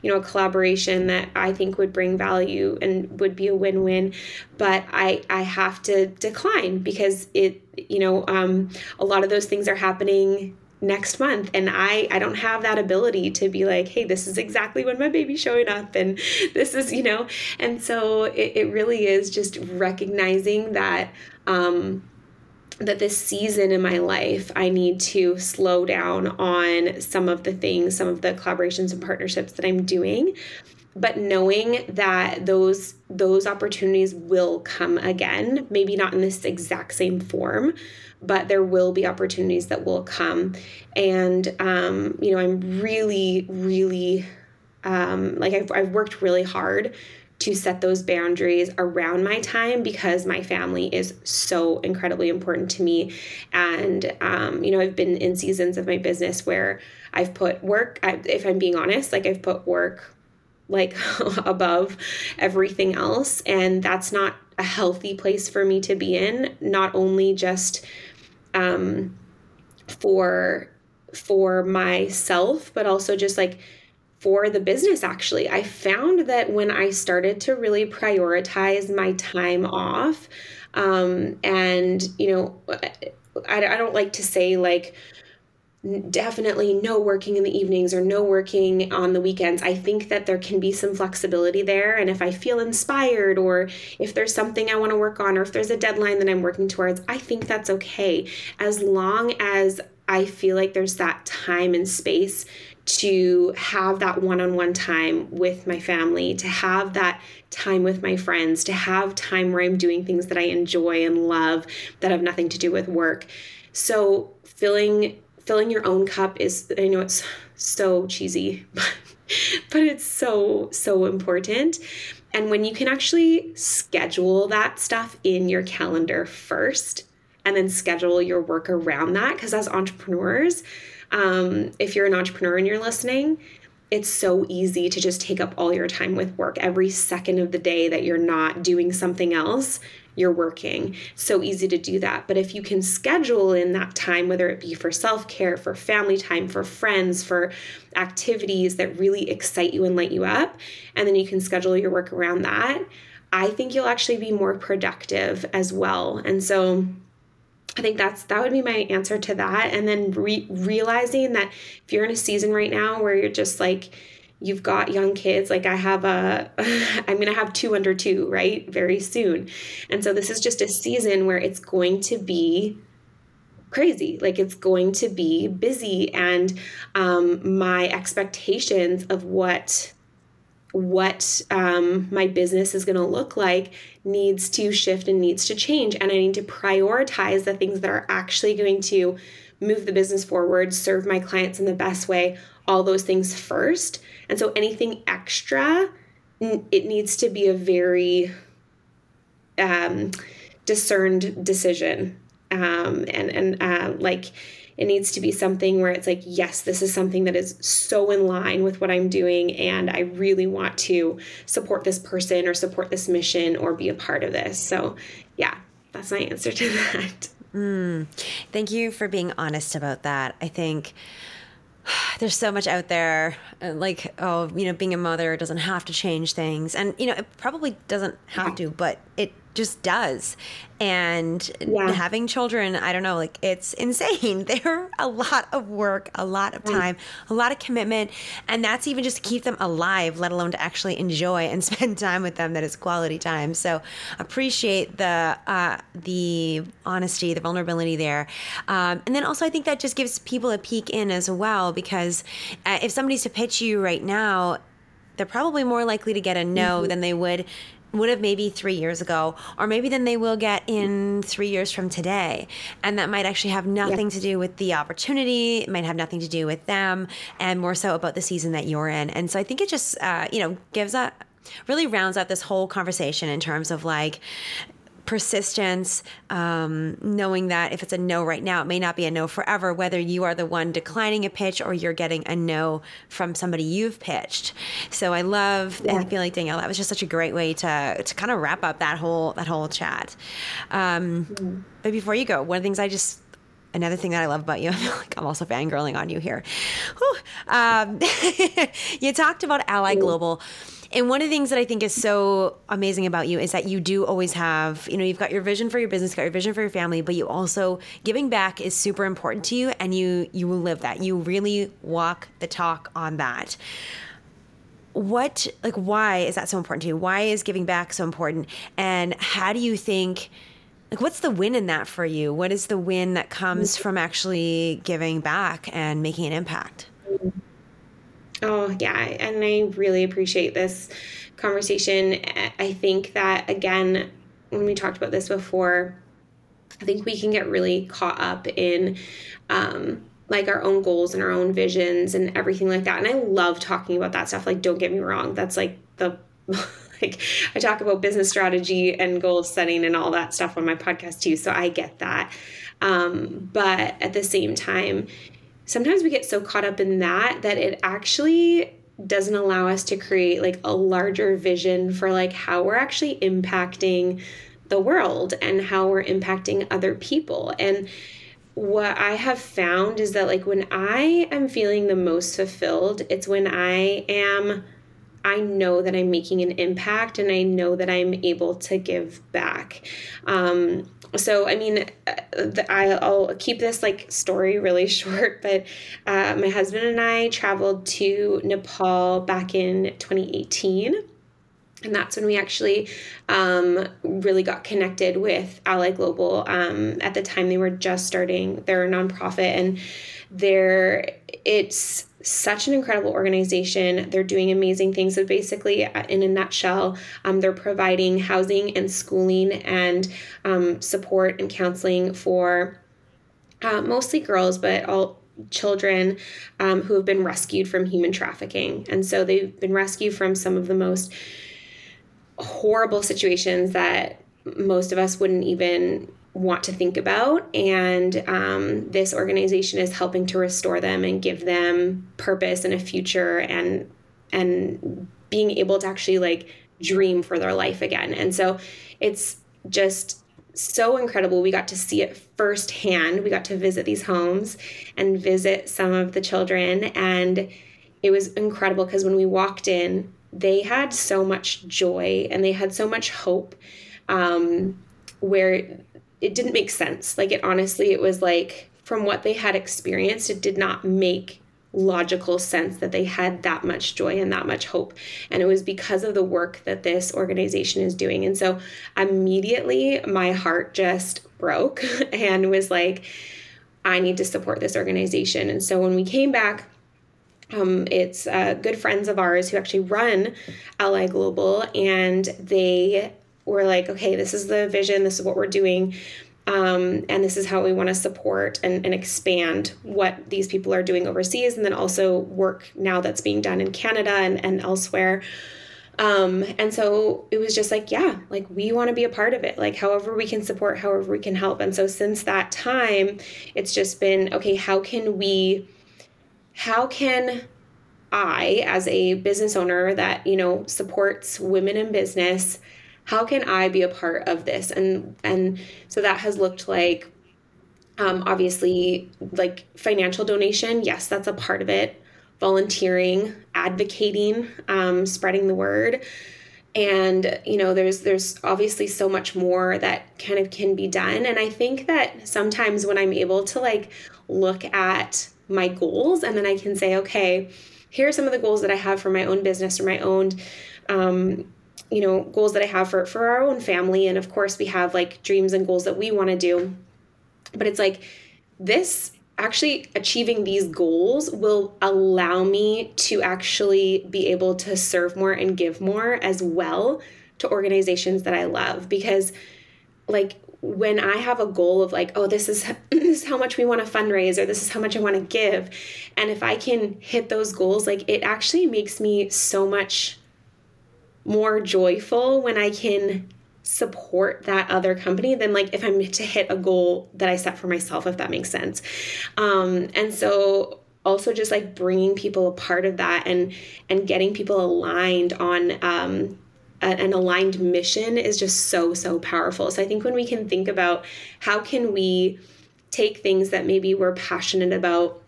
you know, a collaboration that I think would bring value and would be a win-win. But I I have to decline because it, you know, um, a lot of those things are happening next month. And i i don't have that ability to be like hey this is exactly when my baby's showing up and this is you know? And so it, it really is just recognizing that um that this season in my life, I need to slow down on some of the things, some of the collaborations and partnerships that I'm doing, but knowing that those those opportunities will come again, maybe not in this exact same form, but there will be opportunities that will come. And um, you know, I'm really, really um, like I've, I've worked really hard to set those boundaries around my time because my family is so incredibly important to me. And, um, you know, I've been in seasons of my business where I've put work, if I'm being honest, like I've put work like above everything else. And that's not a healthy place for me to be in, not only just um, for for myself, but also just like for the business actually. I found that when I started to really prioritize my time off, um, and, you know, I, I don't like to say like, definitely no working in the evenings or no working on the weekends. I think that there can be some flexibility there. And if I feel inspired, or if there's something I want to work on, or if there's a deadline that I'm working towards, I think that's okay. As long as I feel like there's that time and space to have that one on one time with my family, to have that time with my friends, to have time where I'm doing things that I enjoy and love that have nothing to do with work. So, filling filling your own cup is I know it's so cheesy, but it's so so important. And when you can actually schedule that stuff in your calendar first and then schedule your work around that because as entrepreneurs, um, if you're an entrepreneur and you're listening, it's so easy to just take up all your time with work. Every second of the day that you're not doing something else, you're working. So easy to do that. But if you can schedule in that time, whether it be for self care, for family time, for friends, for activities that really excite you and light you up, and then you can schedule your work around that, I think you'll actually be more productive as well. And so, I think that's that would be my answer to that. And then re- realizing that if you're in a season right now where you're just like you've got young kids, like I have a I'm going to have two under 2, right? Very soon. And so this is just a season where it's going to be crazy like it's going to be busy and um, my expectations of what what um, my business is going to look like needs to shift and needs to change. And I need to prioritize the things that are actually going to move the business forward, serve my clients in the best way, all those things first. And so anything extra, it needs to be a very um, discerned decision. Um, and and uh, like, it needs to be something where it's like, yes, this is something that is so in line with what I'm doing, and I really want to support this person or support this mission or be a part of this. So, yeah, that's my answer to that. Mm. Thank you for being honest about that. I think there's so much out there uh, like oh you know being a mother doesn't have to change things and you know it probably doesn't have to but it just does. And yeah. having children, I don't know, like it's insane. They're a lot of work, a lot of time, a lot of commitment. And that's even just to keep them alive, let alone to actually enjoy and spend time with them that is quality time. So appreciate the uh, the honesty, the vulnerability there. Um, and then also, I think that just gives people a peek in as well, because uh, if somebody's to pitch you right now, they're probably more likely to get a no mm-hmm. than they would would have maybe three years ago, or maybe than they will get in three years from today. And that might actually have nothing to do with the opportunity, it might have nothing to do with them, and more so about the season that you're in. And so I think it just, uh, you know, gives a really rounds out this whole conversation in terms of like persistence, um, knowing that if it's a no right now, it may not be a no forever, whether you are the one declining a pitch or you're getting a no from somebody you've pitched. So I love, yeah. I feel like Danielle, that was just such a great way to, to kind of wrap up that whole, that whole chat. Um, mm-hmm. But before you go, one of the things I just another thing that I love about you, I feel like I'm also fangirling on you here. Um, you talked about Ally Global. And one of the things that I think is so amazing about you is that you do always have, you know, you've got your vision for your business, got your vision for your family, but you also giving back is super important to you and you you live that. You really walk the talk on that. What like why is that so important to you? Why is giving back so important? And how do you think like what's the win in that for you? What is the win that comes from actually giving back and making an impact? Oh, yeah. And I really appreciate this conversation. I think that, again, when we talked about this before, I think we can get really caught up in um, like our own goals and our own visions and everything like that. And I love talking about that stuff. Like, don't get me wrong, that's like the. like I talk about business strategy and goal setting and all that stuff on my podcast too. So I get that. Um, but at the same time, sometimes we get so caught up in that that it actually doesn't allow us to create like a larger vision for like how we're actually impacting the world and how we're impacting other people. And what I have found is that like when I am feeling the most fulfilled, it's when I am I know that I'm making an impact and I know that I'm able to give back. Um, so, I mean, uh, I'll keep this like story really short, but uh, my husband and I traveled to Nepal back in 2018 and that's when we actually um, really got connected with Ally Global. Um, at the time, they were just starting their nonprofit, and they're it's such an incredible organization. They're doing amazing things. So, basically, uh, in a nutshell, um, they're providing housing and schooling and um, support and counseling for uh, mostly girls, but all children um, who have been rescued from human trafficking. And so, they've been rescued from some of the most horrible situations that most of us wouldn't even want to think about. And um, this organization is helping to restore them and give them purpose and a future and and being able to actually like dream for their life again. And so it's just so incredible. We got to see it firsthand. We got to visit these homes and visit some of the children. And it was incredible because when we walked in, they had so much joy and they had so much hope um, where it didn't make sense. Like it honestly, it was like from what they had experienced, it did not make logical sense that they had that much joy and that much hope. And it was because of the work that this organization is doing. And so immediately my heart just broke and was like, I need to support this organization. And so when we came back, um, it's uh, good friends of ours who actually run Ally Global, and they were like, okay, this is the vision, this is what we're doing. Um, and this is how we want to support and, and expand what these people are doing overseas, and then also work now that's being done in Canada and, and elsewhere. Um, and so it was just like, yeah, like we want to be a part of it, like however we can support, however we can help. And so since that time, it's just been okay, how can we, how can I, as a business owner that, you know, supports women in business, how can I be a part of this? And and so that has looked like um, obviously like financial donation. Yes, that's a part of it. Volunteering, advocating, um, spreading the word. and you know there's there's obviously so much more that kind of can be done and i think that sometimes when i'm able to like look at my goals and then i can say okay here are some of the goals that i have for my own business or my own um, you know goals that i have for for our own family. And of course we have like dreams and goals that we want to do. But it's like this actually achieving these goals will allow me to actually be able to serve more and give more as well to organizations that I love. Because like when I have a goal of like, oh, this is this is how much we want to fundraise or this is how much I want to give, and if I can hit those goals, like it actually makes me so much more joyful when I can support that other company than like if I'm to hit a goal that I set for myself, if that makes sense. Um, and so also just like bringing people a part of that and and getting people aligned on um, a, an aligned mission is just so so powerful. So I think when we can think about how can we take things that maybe we're passionate about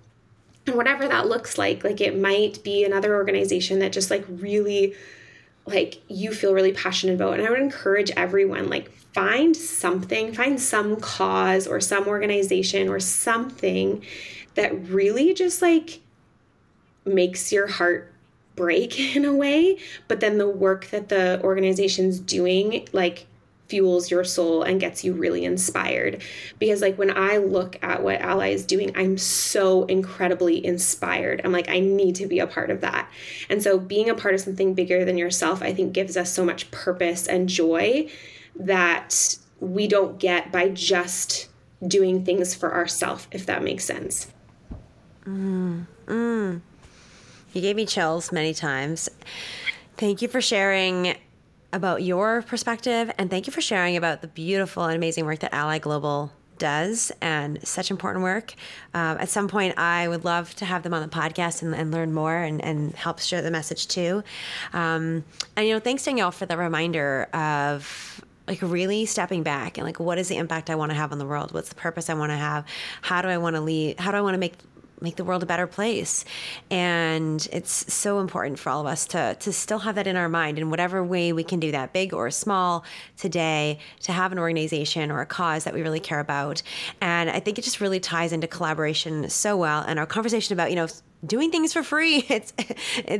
and whatever that looks like like it might be another organization that just like really like you feel really passionate about and i would encourage everyone like find something find some cause or some organization or something that really just like makes your heart break in a way but then the work that the organization's doing like fuels your soul and gets you really inspired. Because, like, when I look at what Ally is doing, I'm so incredibly inspired. I'm like, I need to be a part of that. And so, being a part of something bigger than yourself, I think, gives us so much purpose and joy that we don't get by just doing things for ourselves, if that makes sense. Mm, mm. You gave me chills many times. Thank you for sharing about your perspective and thank you for sharing about the beautiful and amazing work that Ally Global does and such important work. Um, at some point, I would love to have them on the podcast and, and learn more and, and, help share the message too. Um, and, you know, thanks, Danielle, for the reminder of like really stepping back and like what is the impact I want to have on the world? What's the purpose I want to have? How do I want to lead? How do I want to make make the world a better place. And it's so important for all of us to, to still have that in our mind in whatever way we can do that, big or small, today, to have an organization or a cause that we really care about. And I think it just really ties into collaboration so well. And our conversation about, you know, doing things for free it's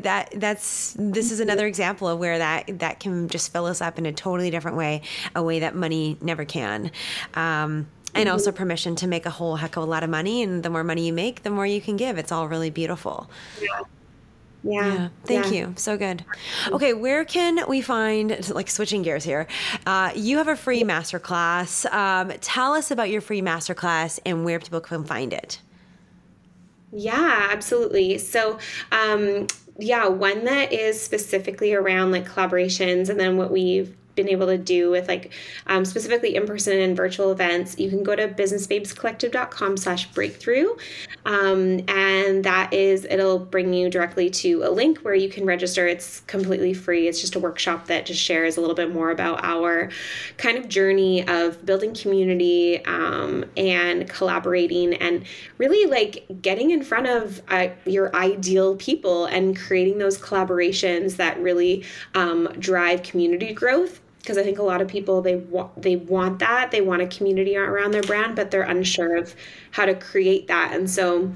that that's this is another example of where that that can just fill us up in a totally different way a way that money never can um, and also permission to make a whole heck of a lot of money. And the more money you make, the more you can give. It's all really beautiful. Yeah. Yeah. yeah. Thank yeah. you. So good. Okay, where can we find, like switching gears here? Uh, you have a free masterclass. Um, tell us about your free masterclass and where people can find it. Yeah, absolutely. So, um, yeah, one that is specifically around like collaborations and then what we've been able to do with like um, specifically in-person and virtual events you can go to businessbabescollective.com slash breakthrough. Um, and that is it'll bring you directly to a link where you can register. It's completely free. It's just a workshop that just shares a little bit more about our kind of journey of building community um, and collaborating and really like getting in front of uh, your ideal people and creating those collaborations that really um, drive community growth because I think a lot of people they want they want that they want a community around their brand, but they're unsure of how to create that, and so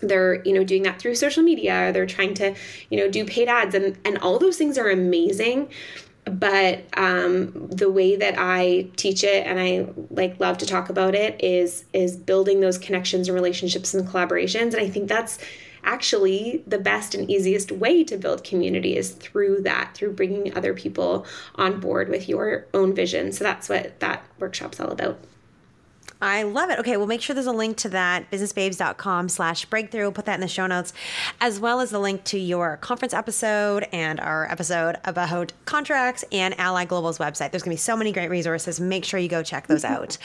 they're you know doing that through social media. They're trying to you know do paid ads, and and all those things are amazing. But um, the way that I teach it, and I like love to talk about it, is is building those connections and relationships and collaborations, and I think that's actually the best and easiest way to build community is through that, through bringing other people on board with your own vision. So that's what that workshop's all about. I love it. Okay, we'll make sure there's a link to that, businessbabes.com slash breakthrough. We'll put that in the show notes, as well as the link to your conference episode and our episode about contracts and Ally Global's website. There's going to be so many great resources. Make sure you go check those out.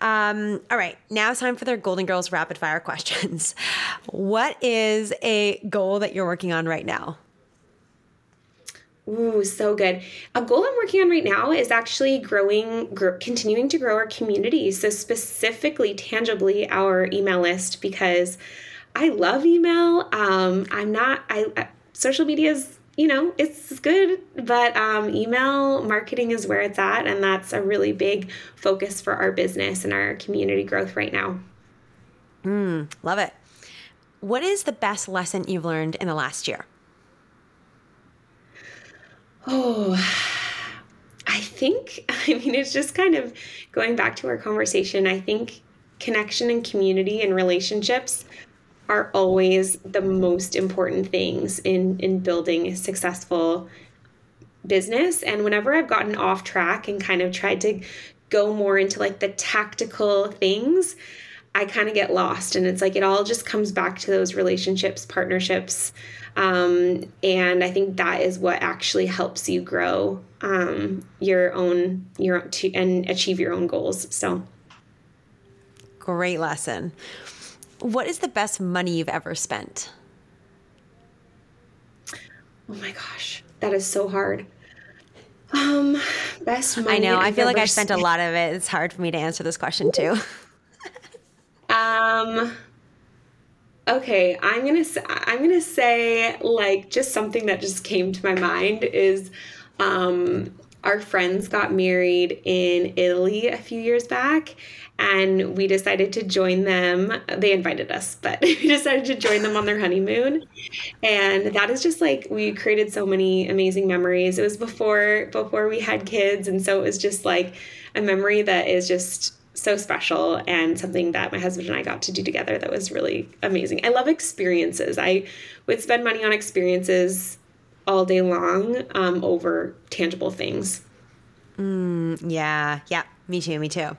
Um, all right, now it's time for their Golden Girls rapid fire questions. What is a goal that you're working on right now? Ooh, so good. A goal I'm working on right now is actually growing, continuing to grow our community. So, specifically, tangibly, our email list because I love email. Um, I'm not, I, social media is you know, it's good, but um, email marketing is where it's at. And that's a really big focus for our business and our community growth right now. Mm, love it. What is the best lesson you've learned in the last year? Oh, I think, I mean, it's just kind of going back to our conversation. I think connection and community and relationships are always the most important things in in building a successful business and whenever i've gotten off track and kind of tried to go more into like the tactical things i kind of get lost and it's like it all just comes back to those relationships partnerships um, and i think that is what actually helps you grow um, your own your to and achieve your own goals so great lesson what is the best money you've ever spent? Oh my gosh, that is so hard. Um, best money. I know. I feel like I spent spent a lot of it. It's hard for me to answer this question too. um. Okay, I'm gonna I'm gonna say like just something that just came to my mind is, um, our friends got married in Italy a few years back, and we decided to join them. They invited us, but we decided to join them on their honeymoon. And that is just like we created so many amazing memories. It was before before we had kids, and so it was just like a memory that is just so special and something that my husband and I got to do together that was really amazing. I love experiences. I would spend money on experiences all day long um, over tangible things. Mm, yeah, yeah, me too, me too.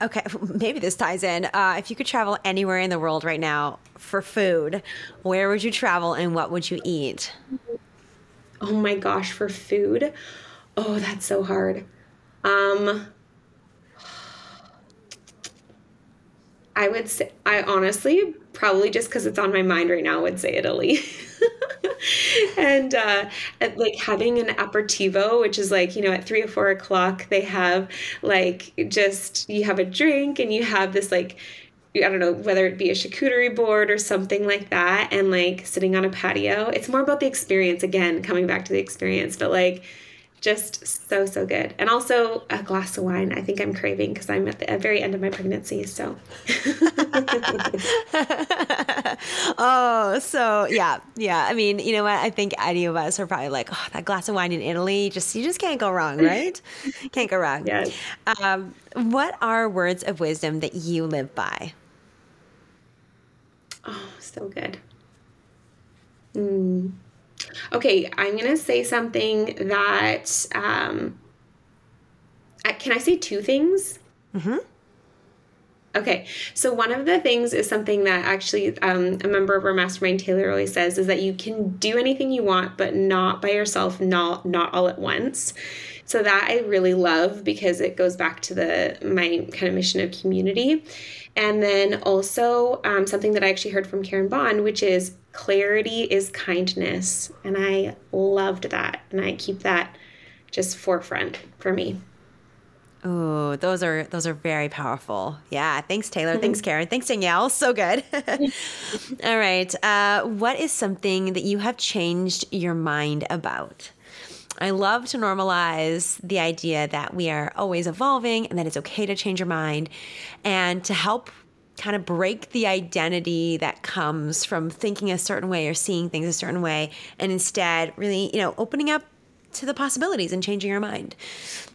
Okay, maybe this ties in. Uh, if you could travel anywhere in the world right now for food, where would you travel and what would you eat? Oh my gosh, for food? Oh, that's so hard. Um, I would say, I honestly, probably just because it's on my mind right now, would say Italy. and uh, like having an aperitivo, which is like, you know, at three or four o'clock, they have like just, you have a drink and you have this like, I don't know, whether it be a charcuterie board or something like that, and like sitting on a patio. It's more about the experience, again, coming back to the experience, but like, just so so good. And also a glass of wine i think i'm craving because i'm at the very end of my pregnancy so. Oh so yeah yeah. I mean you know what? I think any of us are probably like oh that glass of wine in italy just you just can't go wrong right? Can't go wrong. Yes. Um, what are words of wisdom that you live by? Oh so good. Mm. Okay, I'm going to say something that. Um, can I say two things? Mm-hmm. Okay, so one of the things is something that actually um, a member of our mastermind, Taylor, always says is that you can do anything you want, but not by yourself, not not all at once. So that I really love because it goes back to the my kind of mission of community. And then also um, something that I actually heard from Karin Bohn, which is clarity is kindness. And I loved that. And I keep that just forefront for me. Oh, those are those are very powerful. Yeah, thanks Taylor. Thanks Karin. Thanks Danielle. So good. All right. Uh, what is something that you have changed your mind about? I love to normalize the idea that we are always evolving and that it's okay to change your mind and to help kind of break the identity that comes from thinking a certain way or seeing things a certain way and instead really, you know, opening up to the possibilities and changing your mind.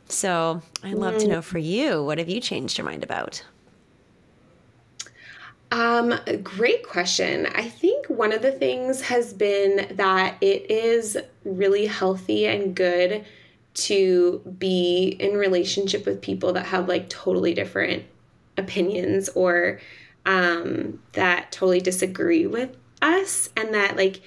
So, I'd love to know for you, what have you changed your mind about? Um, great question. I think one of the things has been that it is really healthy and good to be in relationship with people that have like totally different opinions or um, that totally disagree with us and that like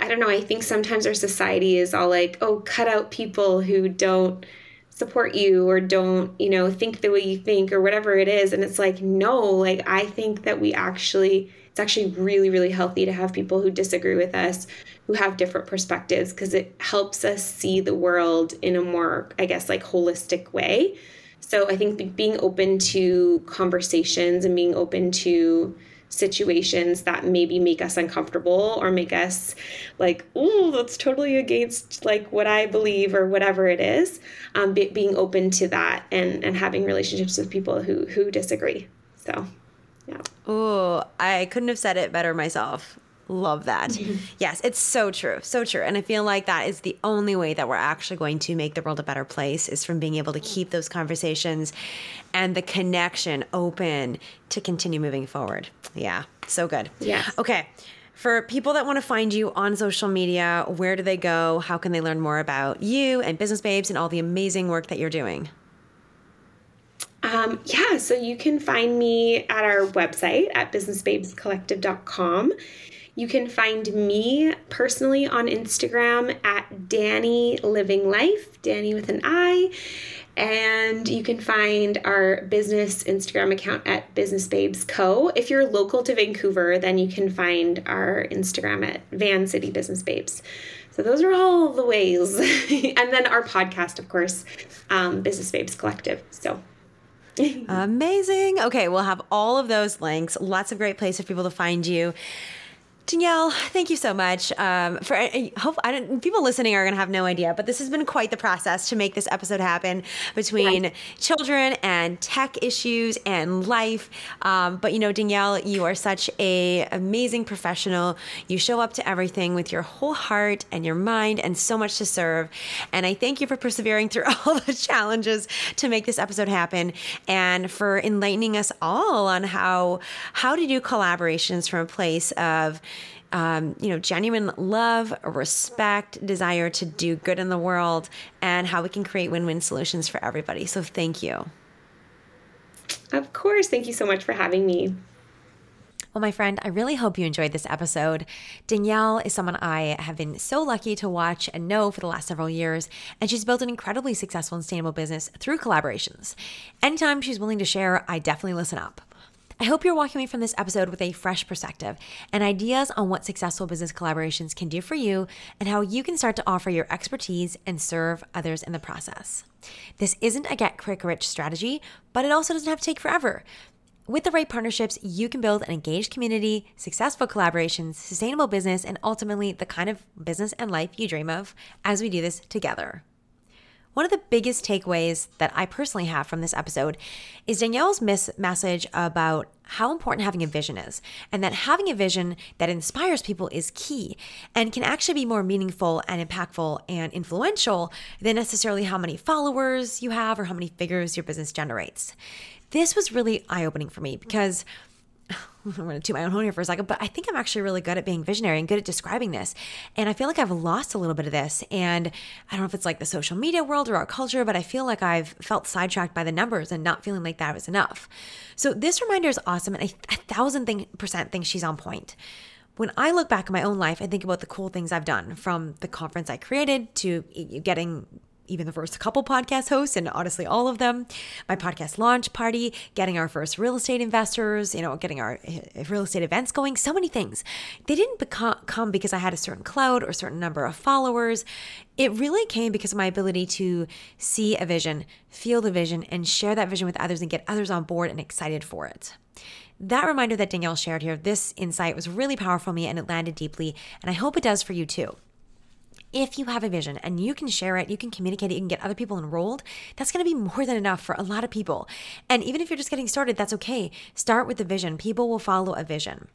I don't know, I think sometimes our society is all like, oh, cut out people who don't support you or don't, you know, think the way you think or whatever it is. And it's like, no, like I think that we actually, it's actually really, really healthy to have people who disagree with us, who have different perspectives, because it helps us see the world in a more, I guess, like holistic way. So I think being open to conversations and being open to situations that maybe make us uncomfortable or make us like, oh, that's totally against like what I believe or whatever it is. Um, be, being open to that and and having relationships with people who who disagree. So, yeah. Oh, I couldn't have said it better myself. Love that. yes, it's so true. So true. And I feel like that is the only way that we're actually going to make the world a better place is from being able to keep those conversations and the connection open to continue moving forward. Yeah, so good. Yeah. Okay. For people that want to find you on social media, where do they go? How can they learn more about you and Business Babes and all the amazing work that you're doing? Um, yeah, so you can find me at our website at businessbabescollective.com. You can find me personally on Instagram at Dani Living Life, Dani with an I. And you can find our business Instagram account at Business Babes Co. If you're local to Vancouver, then you can find our Instagram at Van City Business Babes. So those are all the ways. and then our podcast, of course, um, Business Babes Collective. So Amazing. Okay, we'll have all of those links. Lots of great places for people to find you. Danielle, thank you so much. Um, for I hope I don't, people listening are going to have no idea, but this has been quite the process to make this episode happen between right. children and tech issues and life. Um, but you know, Danielle, you are such a amazing professional. You show up to everything with your whole heart and your mind, and so much to serve. And I thank you for persevering through all the challenges to make this episode happen, and for enlightening us all on how how to do collaborations from a place of um, you know, genuine love, respect, desire to do good in the world, and how we can create win win solutions for everybody. So, thank you. Of course. Thank you so much for having me. Well, my friend, I really hope you enjoyed this episode. Danielle is someone I have been so lucky to watch and know for the last several years, and she's built an incredibly successful and sustainable business through collaborations. Anytime she's willing to share, I definitely listen up. I hope you're walking away from this episode with a fresh perspective and ideas on what successful business collaborations can do for you and how you can start to offer your expertise and serve others in the process. This isn't a get quick rich strategy, but it also doesn't have to take forever. With the right partnerships, you can build an engaged community, successful collaborations, sustainable business, and ultimately the kind of business and life you dream of as we do this together. One of the biggest takeaways that I personally have from this episode is Danielle's message about how important having a vision is, and that having a vision that inspires people is key and can actually be more meaningful and impactful and influential than necessarily how many followers you have or how many figures your business generates. This was really eye opening for me because I'm going to toot my own horn here for a second, but I think I'm actually really good at being visionary and good at describing this. And I feel like I've lost a little bit of this. And I don't know if it's like the social media world or our culture, but I feel like I've felt sidetracked by the numbers and not feeling like that was enough. So this reminder is awesome. And I a thousand thing, percent think she's on point. When I look back at my own life, I think about the cool things I've done from the conference I created to getting even the first couple podcast hosts and honestly all of them. My podcast launch party getting our first real estate investors you know getting our eh, real estate events going so many things. They didn't become, come because i had a certain cloud or certain number of followers. It really came because of my ability to see a vision feel the vision and share that vision with others and get others on board and excited for it. That reminder that Danielle shared here, this insight was really powerful for me and it landed deeply. And I hope it does for you too if you have a vision and you can share it, you can communicate it, you can get other people enrolled, that's going to be more than enough for a lot of people. And even if you're just getting started, that's okay. Start with the vision. People will follow a vision.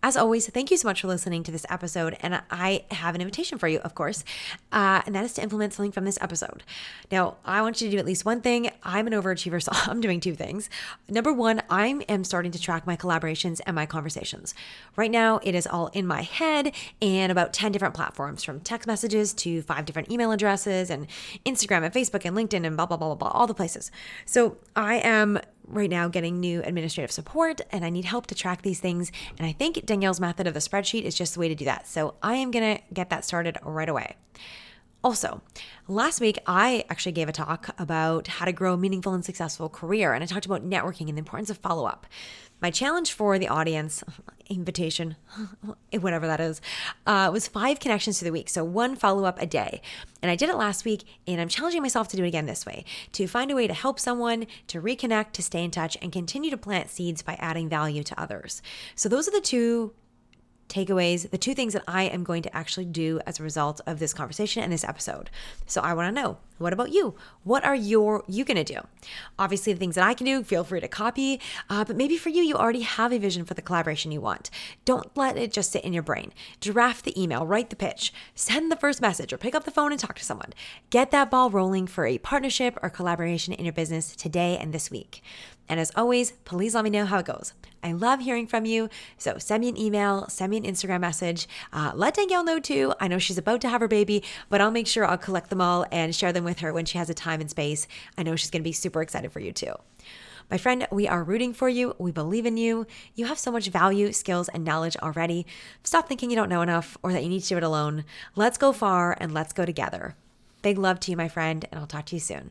As always, thank you so much for listening to this episode. And I have an invitation for you, of course, uh, and that is to implement something from this episode. Now, I want you to do at least one thing. I'm an overachiever, so I'm doing two things. Number one, I am starting to track my collaborations and my conversations. Right now, it is all in my head and about 10 different platforms from text messages to five different email addresses and Instagram and Facebook and LinkedIn and blah, blah, blah, blah, blah, all the places. So I am right now getting new administrative support and I need help to track these things. And I think Danielle's method of the spreadsheet is just the way to do that. So I am going to get that started right away. Also, last week I actually gave a talk about how to grow a meaningful and successful career, and I talked about networking and the importance of follow up. My challenge for the audience, invitation, whatever that is, uh, was five connections through the week. So one follow up a day. And I did it last week, and I'm challenging myself to do it again this way to find a way to help someone, to reconnect, to stay in touch, and continue to plant seeds by adding value to others. So those are the two takeaways, the two things that I am going to actually do as a result of this conversation and this episode. So I want to know, what about you? What are your you going to do? Obviously, the things that I can do, feel free to copy. Uh, but maybe for you, you already have a vision for the collaboration you want. Don't let it just sit in your brain. Draft the email, write the pitch, send the first message, or pick up the phone and talk to someone. Get that ball rolling for a partnership or collaboration in your business today and this week. And as always, please let me know how it goes. I love hearing from you. So send me an email, send me an Instagram message. Uh, let Danielle know too. I know she's about to have her baby, but I'll make sure I'll collect them all and share them with her when she has a time and space. I know she's going to be super excited for you too. My friend, we are rooting for you. We believe in you. You have so much value, skills, and knowledge already. Stop thinking you don't know enough or that you need to do it alone. Let's go far and let's go together. Big love to you, my friend, and I'll talk to you soon.